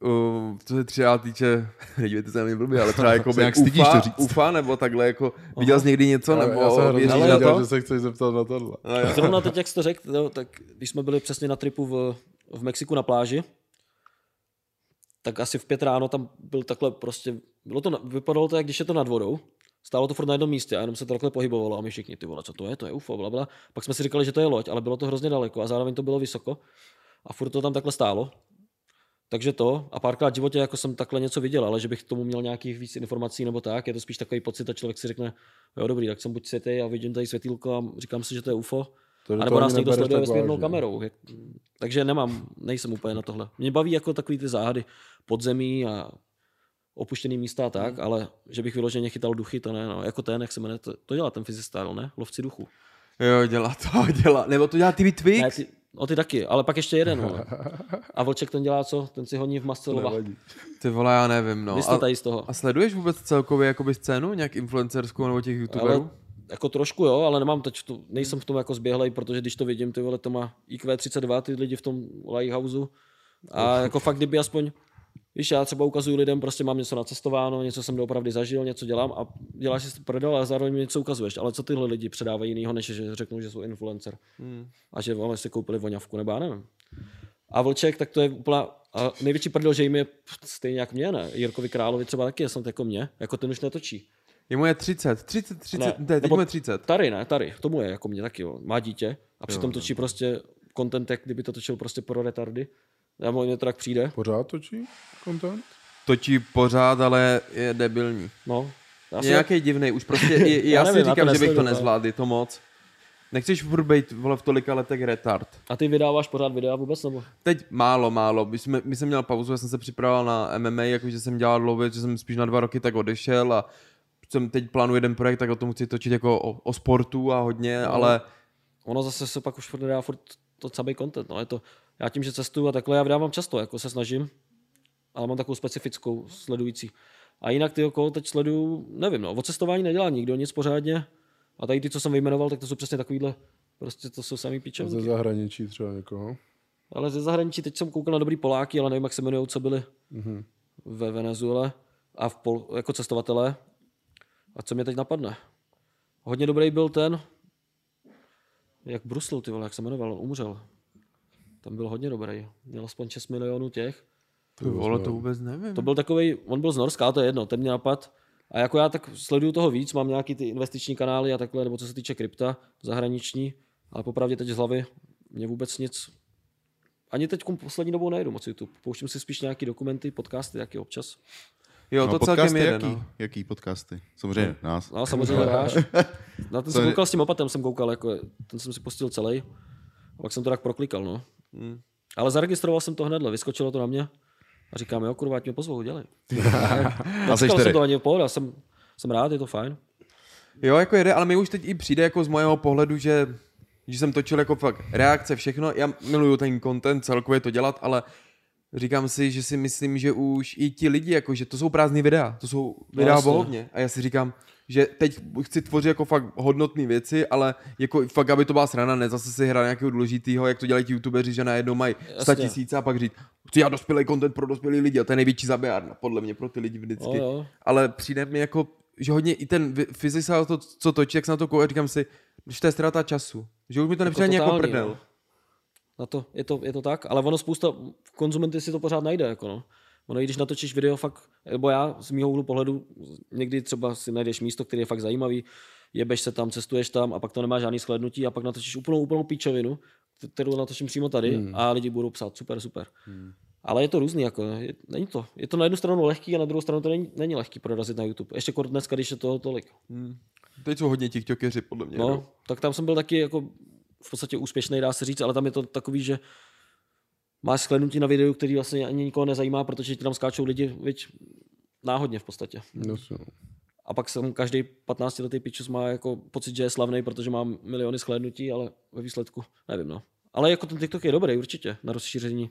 Uh, co se třeba týče, nedívejte se na mě blbě, ale třeba jako nějak stydíš UFA, to říct. UFA, nebo takhle jako, viděl jsi někdy něco, Ale nebo já jsem věříš na to? že se chceš zeptat na tohle. No, jo. Zrovna teď, jak jsi to řekl, no, tak když jsme byli přesně na tripu v, v Mexiku na pláži, tak asi v pět ráno tam byl takhle prostě, bylo to, vypadalo to, jak když je to nad vodou, stálo to furt na jednom místě a jenom se to takhle pohybovalo a my všichni, ty vole, co to je, to je UFO, bla, bla. Pak jsme si říkali, že to je loď, ale bylo to hrozně daleko a zároveň to bylo vysoko a furt to tam takhle stálo. Takže to a párkrát v životě jako jsem takhle něco viděl, ale že bych k tomu měl nějakých víc informací nebo tak, je to spíš takový pocit a člověk si řekne, jo dobrý, tak jsem buď světej a vidím tady světýlko a říkám si, že to je UFO, To, a nebo nás někdo sleduje vesmírnou kamerou. Takže nemám, nejsem úplně na tohle. Mě baví jako takový ty záhady podzemí a opuštěný místa a tak, ale že bych vyloženě chytal duchy, to ne. No. Jako ten, jak se jmenuje, to, to dělá ten Physistyle, ne? Lovci duchů. jo, dělá to, dělá, nebo to dělá TV Ne, Twix? ty, no ty taky, ale pak ještě jeden. No. A Vlček ten dělá co? Ten si honí v masce lova. Nevadí. Ty vole, já nevím, no. Vy jste A, tady z toho. a sleduješ vůbec celkově jakoby scénu, nějak influencerskou nebo těch youtuberů? Ale jako trošku jo, ale nemám teď tu, nejsem v tom jako zběhlej, protože když to vidím, ty vole, to má IQ 32, ty lidi v tom Lighthouseu. A jako fakt, kdyby aspoň, víš, já třeba ukazuju lidem, prostě mám něco nacestováno, něco jsem doopravdy zažil, něco dělám a děláš si prdel a zároveň mi něco ukazuješ. Ale co tyhle lidi předávají jinýho, než že řeknou, že jsou influencer. Hmm. A že vole, si koupili voňavku, nebo já nevím. A Vlček, tak to je úplná, a největší prdel, že jim je stejně jak mě, ne? Jirkovi Královi třeba taky snad jako mě, jako ten už netočí. Je mu je 30, 30, 30, Ne, ne, teď nebo- mu je 30. Tady ne, tady, tomu je jako mě taky, jo. má dítě a přitom točí prostě content, jak kdyby to točil prostě pro retardy. Já mu to tak přijde, Pořád točí content? Točí pořád, ale je debilní. no. Já Je si, nějaký divný, už prostě, i, i já, Já si nevím, to říkám, že bych to nezvládl, je to moc. Nechceš furt být, vole, v tolika letech retard. a ty vydáváš pořád videa vůbec, nebo? Teď málo, málo. My jsme, my jsem měl pauzu, já jsem se připravoval na MMA, jakože jsem dělal dlouho, že jsem spíš na dva roky tak odešel a jsem teď plánuji jeden projekt, tak o tom chci točit jako o, o sportu a hodně, No. ale Ono zase se pak už furt nedá furt to samý content, no. Je to, já tím, že cestuju a takhle, já vydávám často, jako se snažím, ale mám takovou specifickou sledující. A jinak ty okolo teď sleduju, nevím, no, o cestování nedělá nikdo nic pořádně. A tady ty, co jsem vyjmenoval, tak to jsou přesně takovýhle, prostě to jsou samý Ze píčevky. zahraničí třeba někoho? Ale ze zahraničí, teď jsem koukal na dobrý Poláky, ale nevím, jak se jmenují, co byli Mhm. ve Venezuele a v Pol, jako cestovatelé. A co mě teď napadne? Hodně dobrý byl ten, jak Brusel, ty vole, jak se jmenoval, on umřel. Tam byl hodně dobrý. Měl aspoň 6 milionů těch. ty vole, to vůbec nevím. To byl takový, on byl z Norska, ale to je jedno, ten mě napad. A jako já tak sleduju toho víc, mám nějaký ty investiční kanály a takhle, nebo co se týče krypta, zahraniční, ale popravdě teď z hlavy mě vůbec nic, ani teď poslední dobou nejdu moc YouTube. Pouštím si spíš nějaký dokumenty, podcasty, jaký občas. Jo, to celkem podcasty jede, jaký? no. Jaký podcasty? Samozřejmě nás. No, samozřejmě váš. Na ten jsem To je- koukal s tím opatem, jsem koukal, jako, ten jsem si pustil celý. A pak jsem to tak proklikal, no. Hmm. Ale zaregistroval jsem to hnedle, vyskočilo to na mě. A říkám, jo, kurva, ať mě pozvou, dělej. A jsem to ani pohoda, jsem, jsem rád, je to fajn. Jo, jako jede, ale mi už teď i přijde jako z mojeho pohledu, že že jsem točil jako fakt reakce, všechno. Já miluju ten content, celkově to dělat, ale říkám si, že si myslím, že už i ti lidi, jako, že to jsou prázdný videa, to jsou videa jasně. o hovně. A já si říkám, že teď chci tvořit jako fakt hodnotné věci, ale jako fakt, aby to byla srana, ne zase si hrát nějakého důležitého, jak to dělají ti youtubeři, že najednou mají 100 Jasně. tisíce a pak říct, chci já dospělý content pro dospělý lidi a to je největší zabijárna, podle mě pro ty lidi vždycky. Jo, jo. Ale přijde mi jako, že hodně i ten fyzisa, to, co točí, jak se na to kouká, říkám si, že to je ztráta času. Že už mi to nepřijde ani jako totální, prdel. no. Na to, je to, je to tak, ale ono spousta konzumenty si to pořád najde, jako no. Ono, i když natočíš video fakt, nebo já z mýho úhlu pohledu, někdy třeba si najdeš místo, které je fakt zajímavý, jebeš se tam, cestuješ tam a pak to nemá žádný shlednutí a pak natočíš úplnou, úplnou píčovinu, kterou natočím přímo tady hmm. a lidi budou psát super, super. Hmm. Ale je to různý, jako, je, není to. Je to na jednu stranu lehký a na druhou stranu to není, není lehký prorazit na YouTube. Ještě kort dneska, když je toho tolik. Hmm. Teď jsou hodně tiktokeři, podle mě. No, tak tam jsem byl taky jako v podstatě úspěšný, dá se říct, ale tam je to takový, že máš shlednutí na videu, který vlastně ani nikoho nezajímá, protože ti tam skáčou lidi, viď, náhodně v podstatě. No. A pak jsem každý 15 letý pičus má jako pocit, že je slavný, protože mám miliony shlédnutí, ale ve výsledku nevím, no. Ale jako ten TikTok je dobrý, určitě, na rozšíření.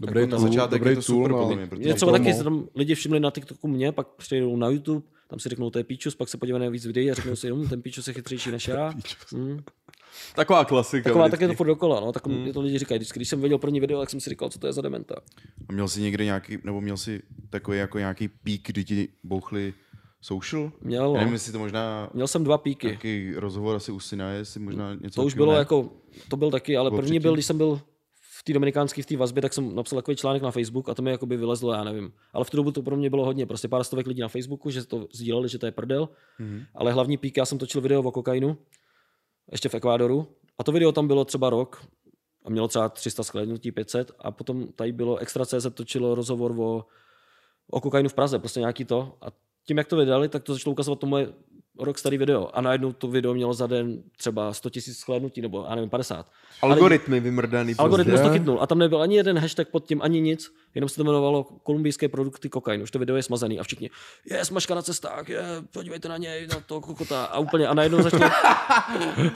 Dobrý Jako na tool, začátek dobrý je to tool, super, no. podle mě, protože Je třeba taky, se tam lidi všimli na TikToku mě, pak přijdou na YouTube, tam si řeknou, to je píčus, pak se podívají na víc videí a řeknou si, hm, ten píčus je chytřejší než já. Hm. Taková klasika. Taková vždycky. tak je to furt dokola, no, tak mm. to lidi říkají. Vždycky, když jsem viděl první video, tak jsem si říkal, co to je za dementa. A měl jsi někdy nějaký, nebo měl jsi takový jako nějaký pík, kdy ti bouchli social? Měl, Já no. nevím, jestli to možná Měl jsem dva píky. nějaký rozhovor asi u syna, jestli možná něco To už bylo ne? jako, to byl taky, ale Bylo první předtím? byl, když jsem byl v té dominikánské, v té vazbě, tak jsem napsal takový článek na Facebook a to mi jakoby vylezlo, já nevím. Ale v tu dobu to pro mě bylo hodně, prostě pár stovek lidí na Facebooku, že to sdíleli, že to je prdel. Mhm. Ale hlavní pík, já jsem točil video o kokainu, ještě v Ekvádoru. A to video tam bylo třeba rok a mělo třeba 300 shlédnutí, 500 a potom tady bylo Extra CZ točilo rozhovor o, o kokainu v Praze, prostě nějaký to. A tím, jak to vydali, tak to začalo ukazovat to moje rok starý video. A najednou to video mělo za den třeba 100 000 shlédnutí, nebo já nevím, 50. Algoritmy vymrdaný. Algoritmus Prostě. to chytnul a tam nebyl ani jeden hashtag pod tím, ani nic, jenom se to jmenovalo kolumbijské produkty kokain. Už to video je smazaný a všichni, je smažka na cestách, je, podívejte na něj, na to kokota. A úplně, a najednou začal,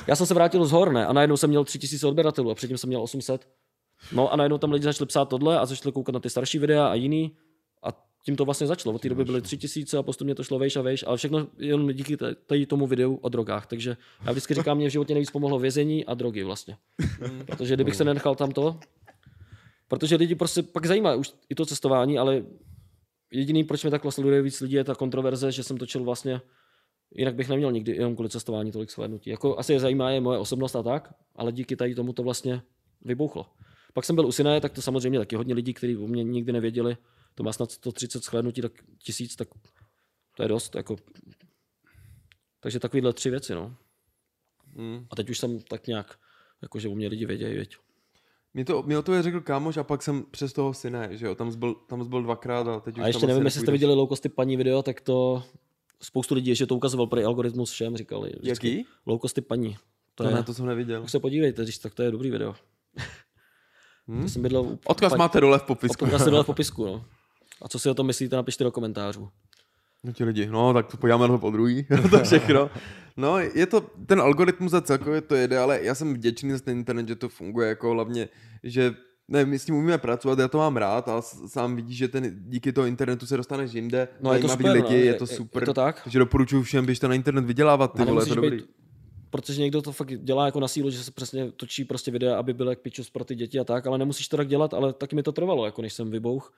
já jsem se vrátil z hor, ne? A najednou jsem měl 3000 odběratelů a předtím jsem měl 800. No a najednou tam lidi začali psát tohle a začali koukat na ty starší videa a jiný. A tím to vlastně začalo. Od té doby byly 3000 a postupně to šlo vejš a vejš, ale všechno jenom díky tady tomu videu o drogách. Takže já vždycky říkám, mě v životě nejvíc pomohlo vězení a drogy vlastně. Protože kdybych se nenechal tam to, protože lidi prostě pak zajímá už i to cestování, ale jediný, proč mě takhle sleduje víc lidí, je ta kontroverze, že jsem točil vlastně, jinak bych neměl nikdy jenom kvůli cestování tolik shlédnutí. Jako asi je zajímá je moje osobnost a tak, ale díky tady tomu to vlastně vybouchlo. Pak jsem byl u Sinaje, tak to samozřejmě taky hodně lidí, kteří o mě nikdy nevěděli, to má snad 130 shlédnutí, tak tisíc, tak to je dost. Jako. Takže takovýhle tři věci, no. Hmm. A teď už jsem tak nějak, jakože o mě lidi vědějí, věď. Mě to, mě to je řekl kámoš a pak jsem přes toho syna, že jo, tam zbyl, tam zbyl dvakrát a teď už A ještě tam nevím, jestli jste viděli low costy paní video, tak to spoustu lidí ještě to ukazoval pro algoritmus všem, říkali. vždycky, Jaký? Low costy paní. To, To, je, ne, to jsem neviděl. Tak se podívejte, když tak to je dobrý video. Hmm? To jsem bydlel u Odkaz paní- máte dole v popisku. Odkaz se dole v popisku, no. A co si o tom myslíte, napište do komentářů. No ti lidi, no tak to podíváme na to po druhý, to všechno. No, je to, ten algoritmus za celkově to jede, ale já jsem vděčný za ten internet, že to funguje jako hlavně, že ne, my s tím umíme pracovat, já to mám rád a sám vidíš, že ten, díky toho internetu se dostaneš jinde, No, je to super, lidi, no, je, je- to super. je to tak. Takže doporučuji všem, běžte na internet vydělávat, ty vole, to dobrý. být, protože někdo to fakt dělá jako na sílu, že se přesně točí prostě videa, aby byl jak pičus pro ty děti a tak, ale nemusíš to tak dělat, ale taky mi to trvalo, jako než jsem vybouch.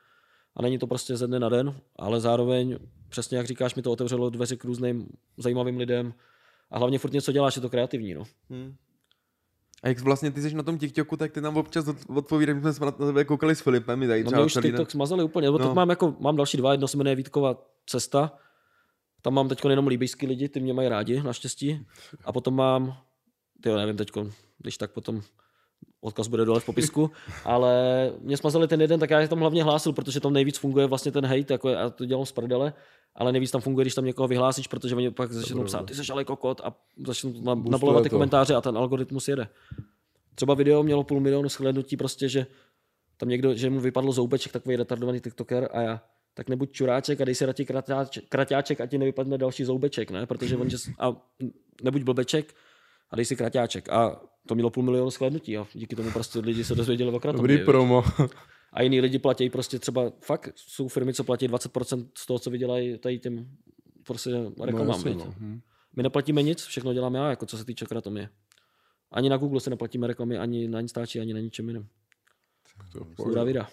A není to prostě ze dne na den, ale zároveň, přesně jak říkáš, mi to otevřelo dveře k různým zajímavým lidem. A hlavně furt něco děláš, je to kreativní, no. Hmm. A jak vlastně ty jsi na tom TikToku, tak ty nám občas od- odpovídáš, my jsme na tebe koukali s Filipem, my tady No mě už TikTok smazali úplně, No. teď mám jako, mám další dva, jedno se jmenuje Vítkova cesta, tam mám teď jenom líbejský lidi, ty mě mají rádi, naštěstí. A potom mám, ty nevím teď, když tak potom odkaz bude dole v popisku, ale mě smazali ten jeden, tak já je tam hlavně hlásil, protože tam nejvíc funguje vlastně ten hate, jako já to dělám z prdele, ale nejvíc tam funguje, když tam někoho vyhlásíš, protože oni pak začnou psát, ty jsi ale kokot a začnou na- nabalovat ty to. komentáře a ten algoritmus jede. Třeba video mělo půl milionu shlédnutí prostě, že tam někdo, že mu vypadl zoubeček, takový retardovaný tiktoker a já, tak nebuď čuráček a dej si radši kratáček, kraťáček a ti nevypadne další zoubeček, ne? Protože on, že, a nebuď blbeček a dej si kraťáček. A to mělo půl milionu shlédnutí a díky tomu prostě lidi se dozvěděli o kratově. Dobrý promo. A jiní lidi platí prostě třeba, fakt jsou firmy, co platí 20% z toho, co vydělají tady těm prostě reklamám. jasně, viď? no. Hm. My neplatíme nic, všechno dělám já, jako co se týče kratomie. Ani na Google se neplatíme reklamy, ani na Instači, ani na ničem jiném. To je pohodě. vida.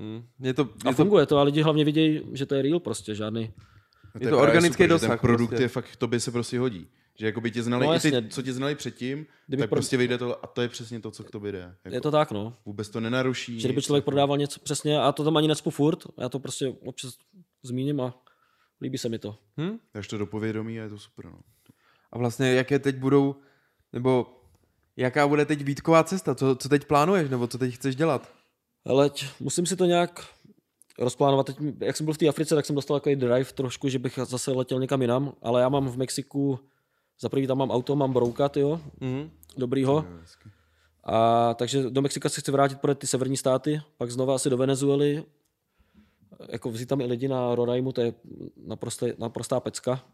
Hm. Je to, A je to, funguje to a lidi hlavně vidějí, že to je real prostě, žádný. Je to právě organický super, dosah Ten produkt prostě. je fakt, tobě se prostě hodí. Že jako by tě znali, No i ty, co tě znali předtím, Kdyby tak pro- prostě vyjde to a to je přesně to, co k tobě jde. Jako Je to tak, no. Vůbec to nenaruší. Že kdyby člověk jako- prodával něco přesně, a to tam ani necpu furt, já to prostě občas zmíním a líbí se mi to. hm? Dáš to do povědomí a je to super. No. A vlastně jaké teď budou, nebo jaká bude teď výtková cesta? Co, co teď plánuješ, nebo co teď chceš dělat? Ale musím si to nějak rozplánovat. Teď, jak jsem byl v té Africe, tak jsem dostal takový drive trošku, že bych zase letěl někam jinam, ale já mám v Mexiku, za prvý tam mám auto, mám broukat, jo, Hm? dobrýho. A takže do Mexika se chci vrátit pro ty severní státy, pak znova asi do Venezuely, jako vzít tam i lidi na Roraimu, to je naprostá, naprostá pecka.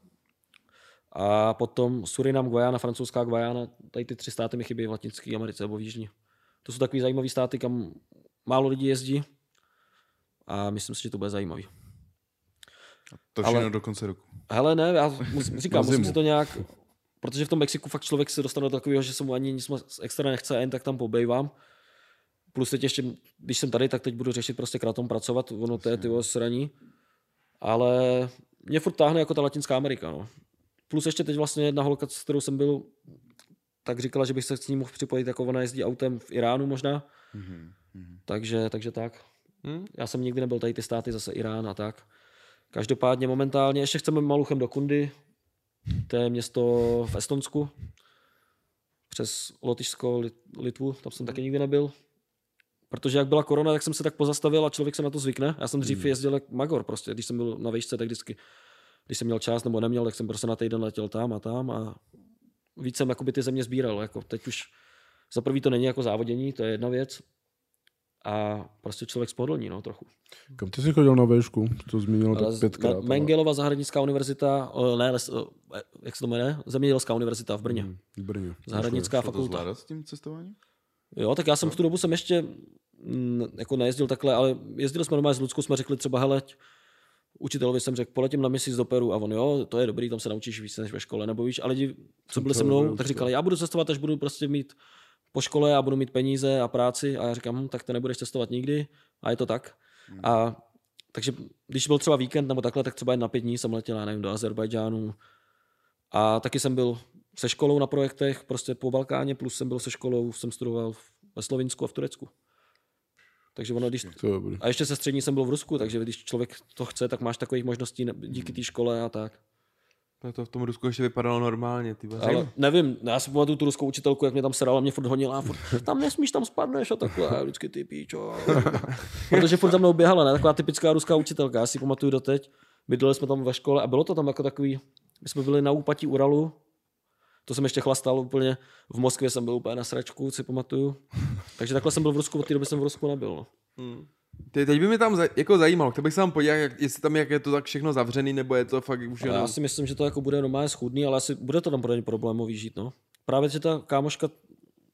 A potom Surinam, Guayana, francouzská Guayana, tady ty tři státy mi chybí v Latinské Americe nebo v Jižní. To jsou takový zajímavý státy, kam málo lidí jezdí a myslím si, že to bude zajímavý. To všechno Ale- do konce roku. Hele, ne, já mus, říkám, musím si to nějak, protože v tom Mexiku fakt člověk se dostane do takového, že se mu ani nic extra nechce, a jen tak tam pobejvám. Plus teď ještě, když jsem tady, tak teď budu řešit prostě kratom pracovat, ono to je ty sraní. Ale mě furt táhne jako ta Latinská Amerika, no. Plus ještě teď vlastně jedna holka, s kterou jsem byl, tak říkala, že bych se s ní mohl připojit, jako ona jezdí autem v Iránu možná. Mhm. Takže, takže tak. Hm? Já jsem nikdy nebyl tady ty státy, zase Irán a tak. Každopádně momentálně ještě chceme maluchem do Kundy, to je město v Estonsku, přes Lotyšsko, Lit- Litvu, tam jsem taky nikdy nebyl. Protože jak byla korona, tak jsem se tak pozastavil a člověk se na to zvykne. Já jsem dřív jezdil jak magor prostě, když jsem byl na výšce, tak vždycky, když jsem měl čas nebo neměl, tak jsem prostě na týden letěl tam a tam a víc jsem jakoby ty země sbíral. Jako teď už za prvý to není jako závodění, to je jedna věc. A prostě člověk spodlní, no, trochu. Kam ty jsi chodil na výšku? To zmínil tak z- pětkrát. Mengelova zahradnická univerzita, ne, les, jak se to jmenuje? Zemědělská univerzita v Brně. Hm, V Brně. Zahradnická Šlo to fakulta. zvládat s tím cestováním? Jo, tak já jsem v tu dobu jsem ještě mm, jako nejezdil takhle, ale jezdili jsme normálně s Ludskou, jsme řekli třeba, hele, učitelovi jsem řekl, poletím na měsíc do Peru a on, jo, to je dobrý, tam se naučíš víc než ve škole, nebo víš, a lidi, co byli se mnou, tak říkali, já budu cestovat, až budu prostě mít po škole a budu mít peníze a práci a já říkám, hm, tak to nebudeš cestovat nikdy a je to tak. A takže když byl třeba víkend nebo takhle, tak třeba jen na pět dní jsem letěl, já nevím, do Azerbajdžánu. A taky jsem byl se školou na projektech, prostě po Balkáně, plus jsem byl se školou, jsem studoval ve Slovinsku a v Turecku. Takže ono, když... To. A ještě se střední jsem byl v Rusku, takže když člověk to chce, tak máš takových možností díky té škole a tak. To, to v tom Rusku ještě vypadalo normálně, ty vole. Ale nevím, já si pamatuju tu ruskou učitelku, jak mě tam serala, mě furt honila a furt, tam nesmíš, tam spadneš a takhle, a vždycky ty píčo. Protože furt za mnou běhala, ne? Taková typická ruská učitelka, já si pamatuju doteď. Bydleli jsme tam ve škole a bylo to tam jako takový, my jsme byli na úpatí Uralu, to jsem ještě chlastal úplně, v Moskvě jsem byl úplně na sračku, si pamatuju. Takže takhle jsem byl v Rusku, od té doby jsem v Rusku nebyl. No. Ty, teď by mě tam za, jako zajímalo, chtěl bych se tam podívat, jak, jestli tam jak je to tak všechno zavřený, nebo je to fakt už jenom... já si myslím, že to jako bude normálně schudný, ale asi bude to tam pro ně problémový žít. No. Právě, že ta kámoška,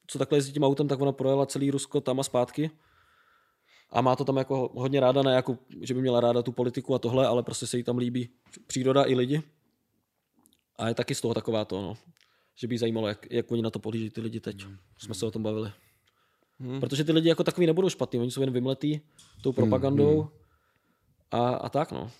co takhle jezdí tím autem, tak ona projela celý Rusko tam a zpátky. A má to tam jako hodně ráda, ne jako, že by měla ráda tu politiku a tohle, ale prostě se jí tam líbí příroda i lidi. A je taky z toho taková to, no. Že by jí zajímalo, jak, jak oni na to pohlíží ty lidi teď. Jsme se o tom bavili. Hmm. Protože ty lidi jako takový nebudou špatný, oni jsou jen vymletý tou propagandou a, a tak, no.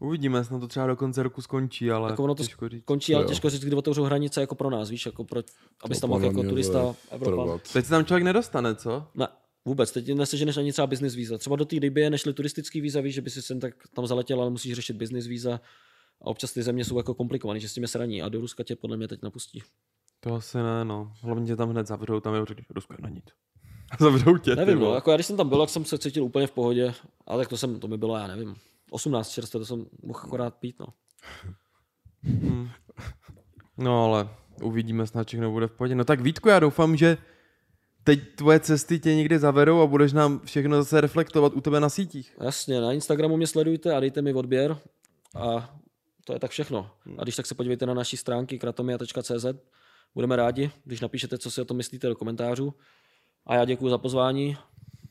Uvidíme, snad to třeba do konce roku skončí, ale Jako ono to těžko říct. končí, ale jo. těžko říct, kdy otevřou hranice jako pro nás, víš, jako pro, aby To tam mohl jako mě turista trvat. Teď se tam člověk nedostane, co? Ne, vůbec, teď neseženeš ani třeba business víza. Třeba do té Libie nešli turistický víza, víš, že by si sem tak tam zaletěl, ale musíš řešit business víza. A občas ty země jsou jako komplikované, že s tím je sraní a do Ruska tě podle mě teď napustí. To asi ne, no. Hlavně tě tam hned zavřou, tam je Rusko je na nic. Zavřou tě, Nevím, no, jako já když jsem tam byl, tak jsem se cítil úplně v pohodě, ale tak to jsem, to mi bylo, já nevím, 18 čerstvé, to jsem mohl akorát pít, no. No ale uvidíme, snad všechno bude v pohodě. No tak Vítku, já doufám, že teď tvoje cesty tě někdy zavedou a budeš nám všechno zase reflektovat u tebe na sítích. Jasně, na Instagramu mě sledujte a dejte mi odběr a to je tak všechno. A když tak se podívejte na naší stránky kratomia.cz, budeme rádi, když napíšete, co si o tom myslíte do komentářů. A já děkuji za pozvání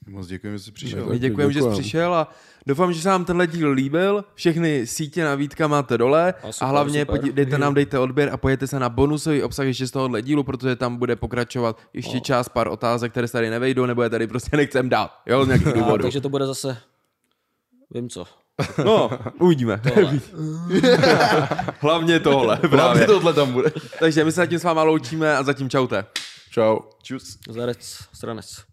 Moc děkujeme, že jsi přišel. My děkujeme, že jsi přišel a doufám, že se vám tenhle díl líbil. Všechny sítě na Vítka máte dole A a, super, hlavně super. podí- dejte nám, dejte odběr a pojďte se na bonusový obsah ještě z tohohle dílu, protože tam bude pokračovat ještě část pár otázek, které se tady nevejdou, nebo je tady prostě nechcem dát, jo, z nějakých A, důvodů. takže to bude zase, vím co. No, uvidíme. hlavně tohle, Právě právě. tohle tam bude. Takže my se zatím s váma loučíme a zatím čaute. Čau. Čus. Zarec, stranec.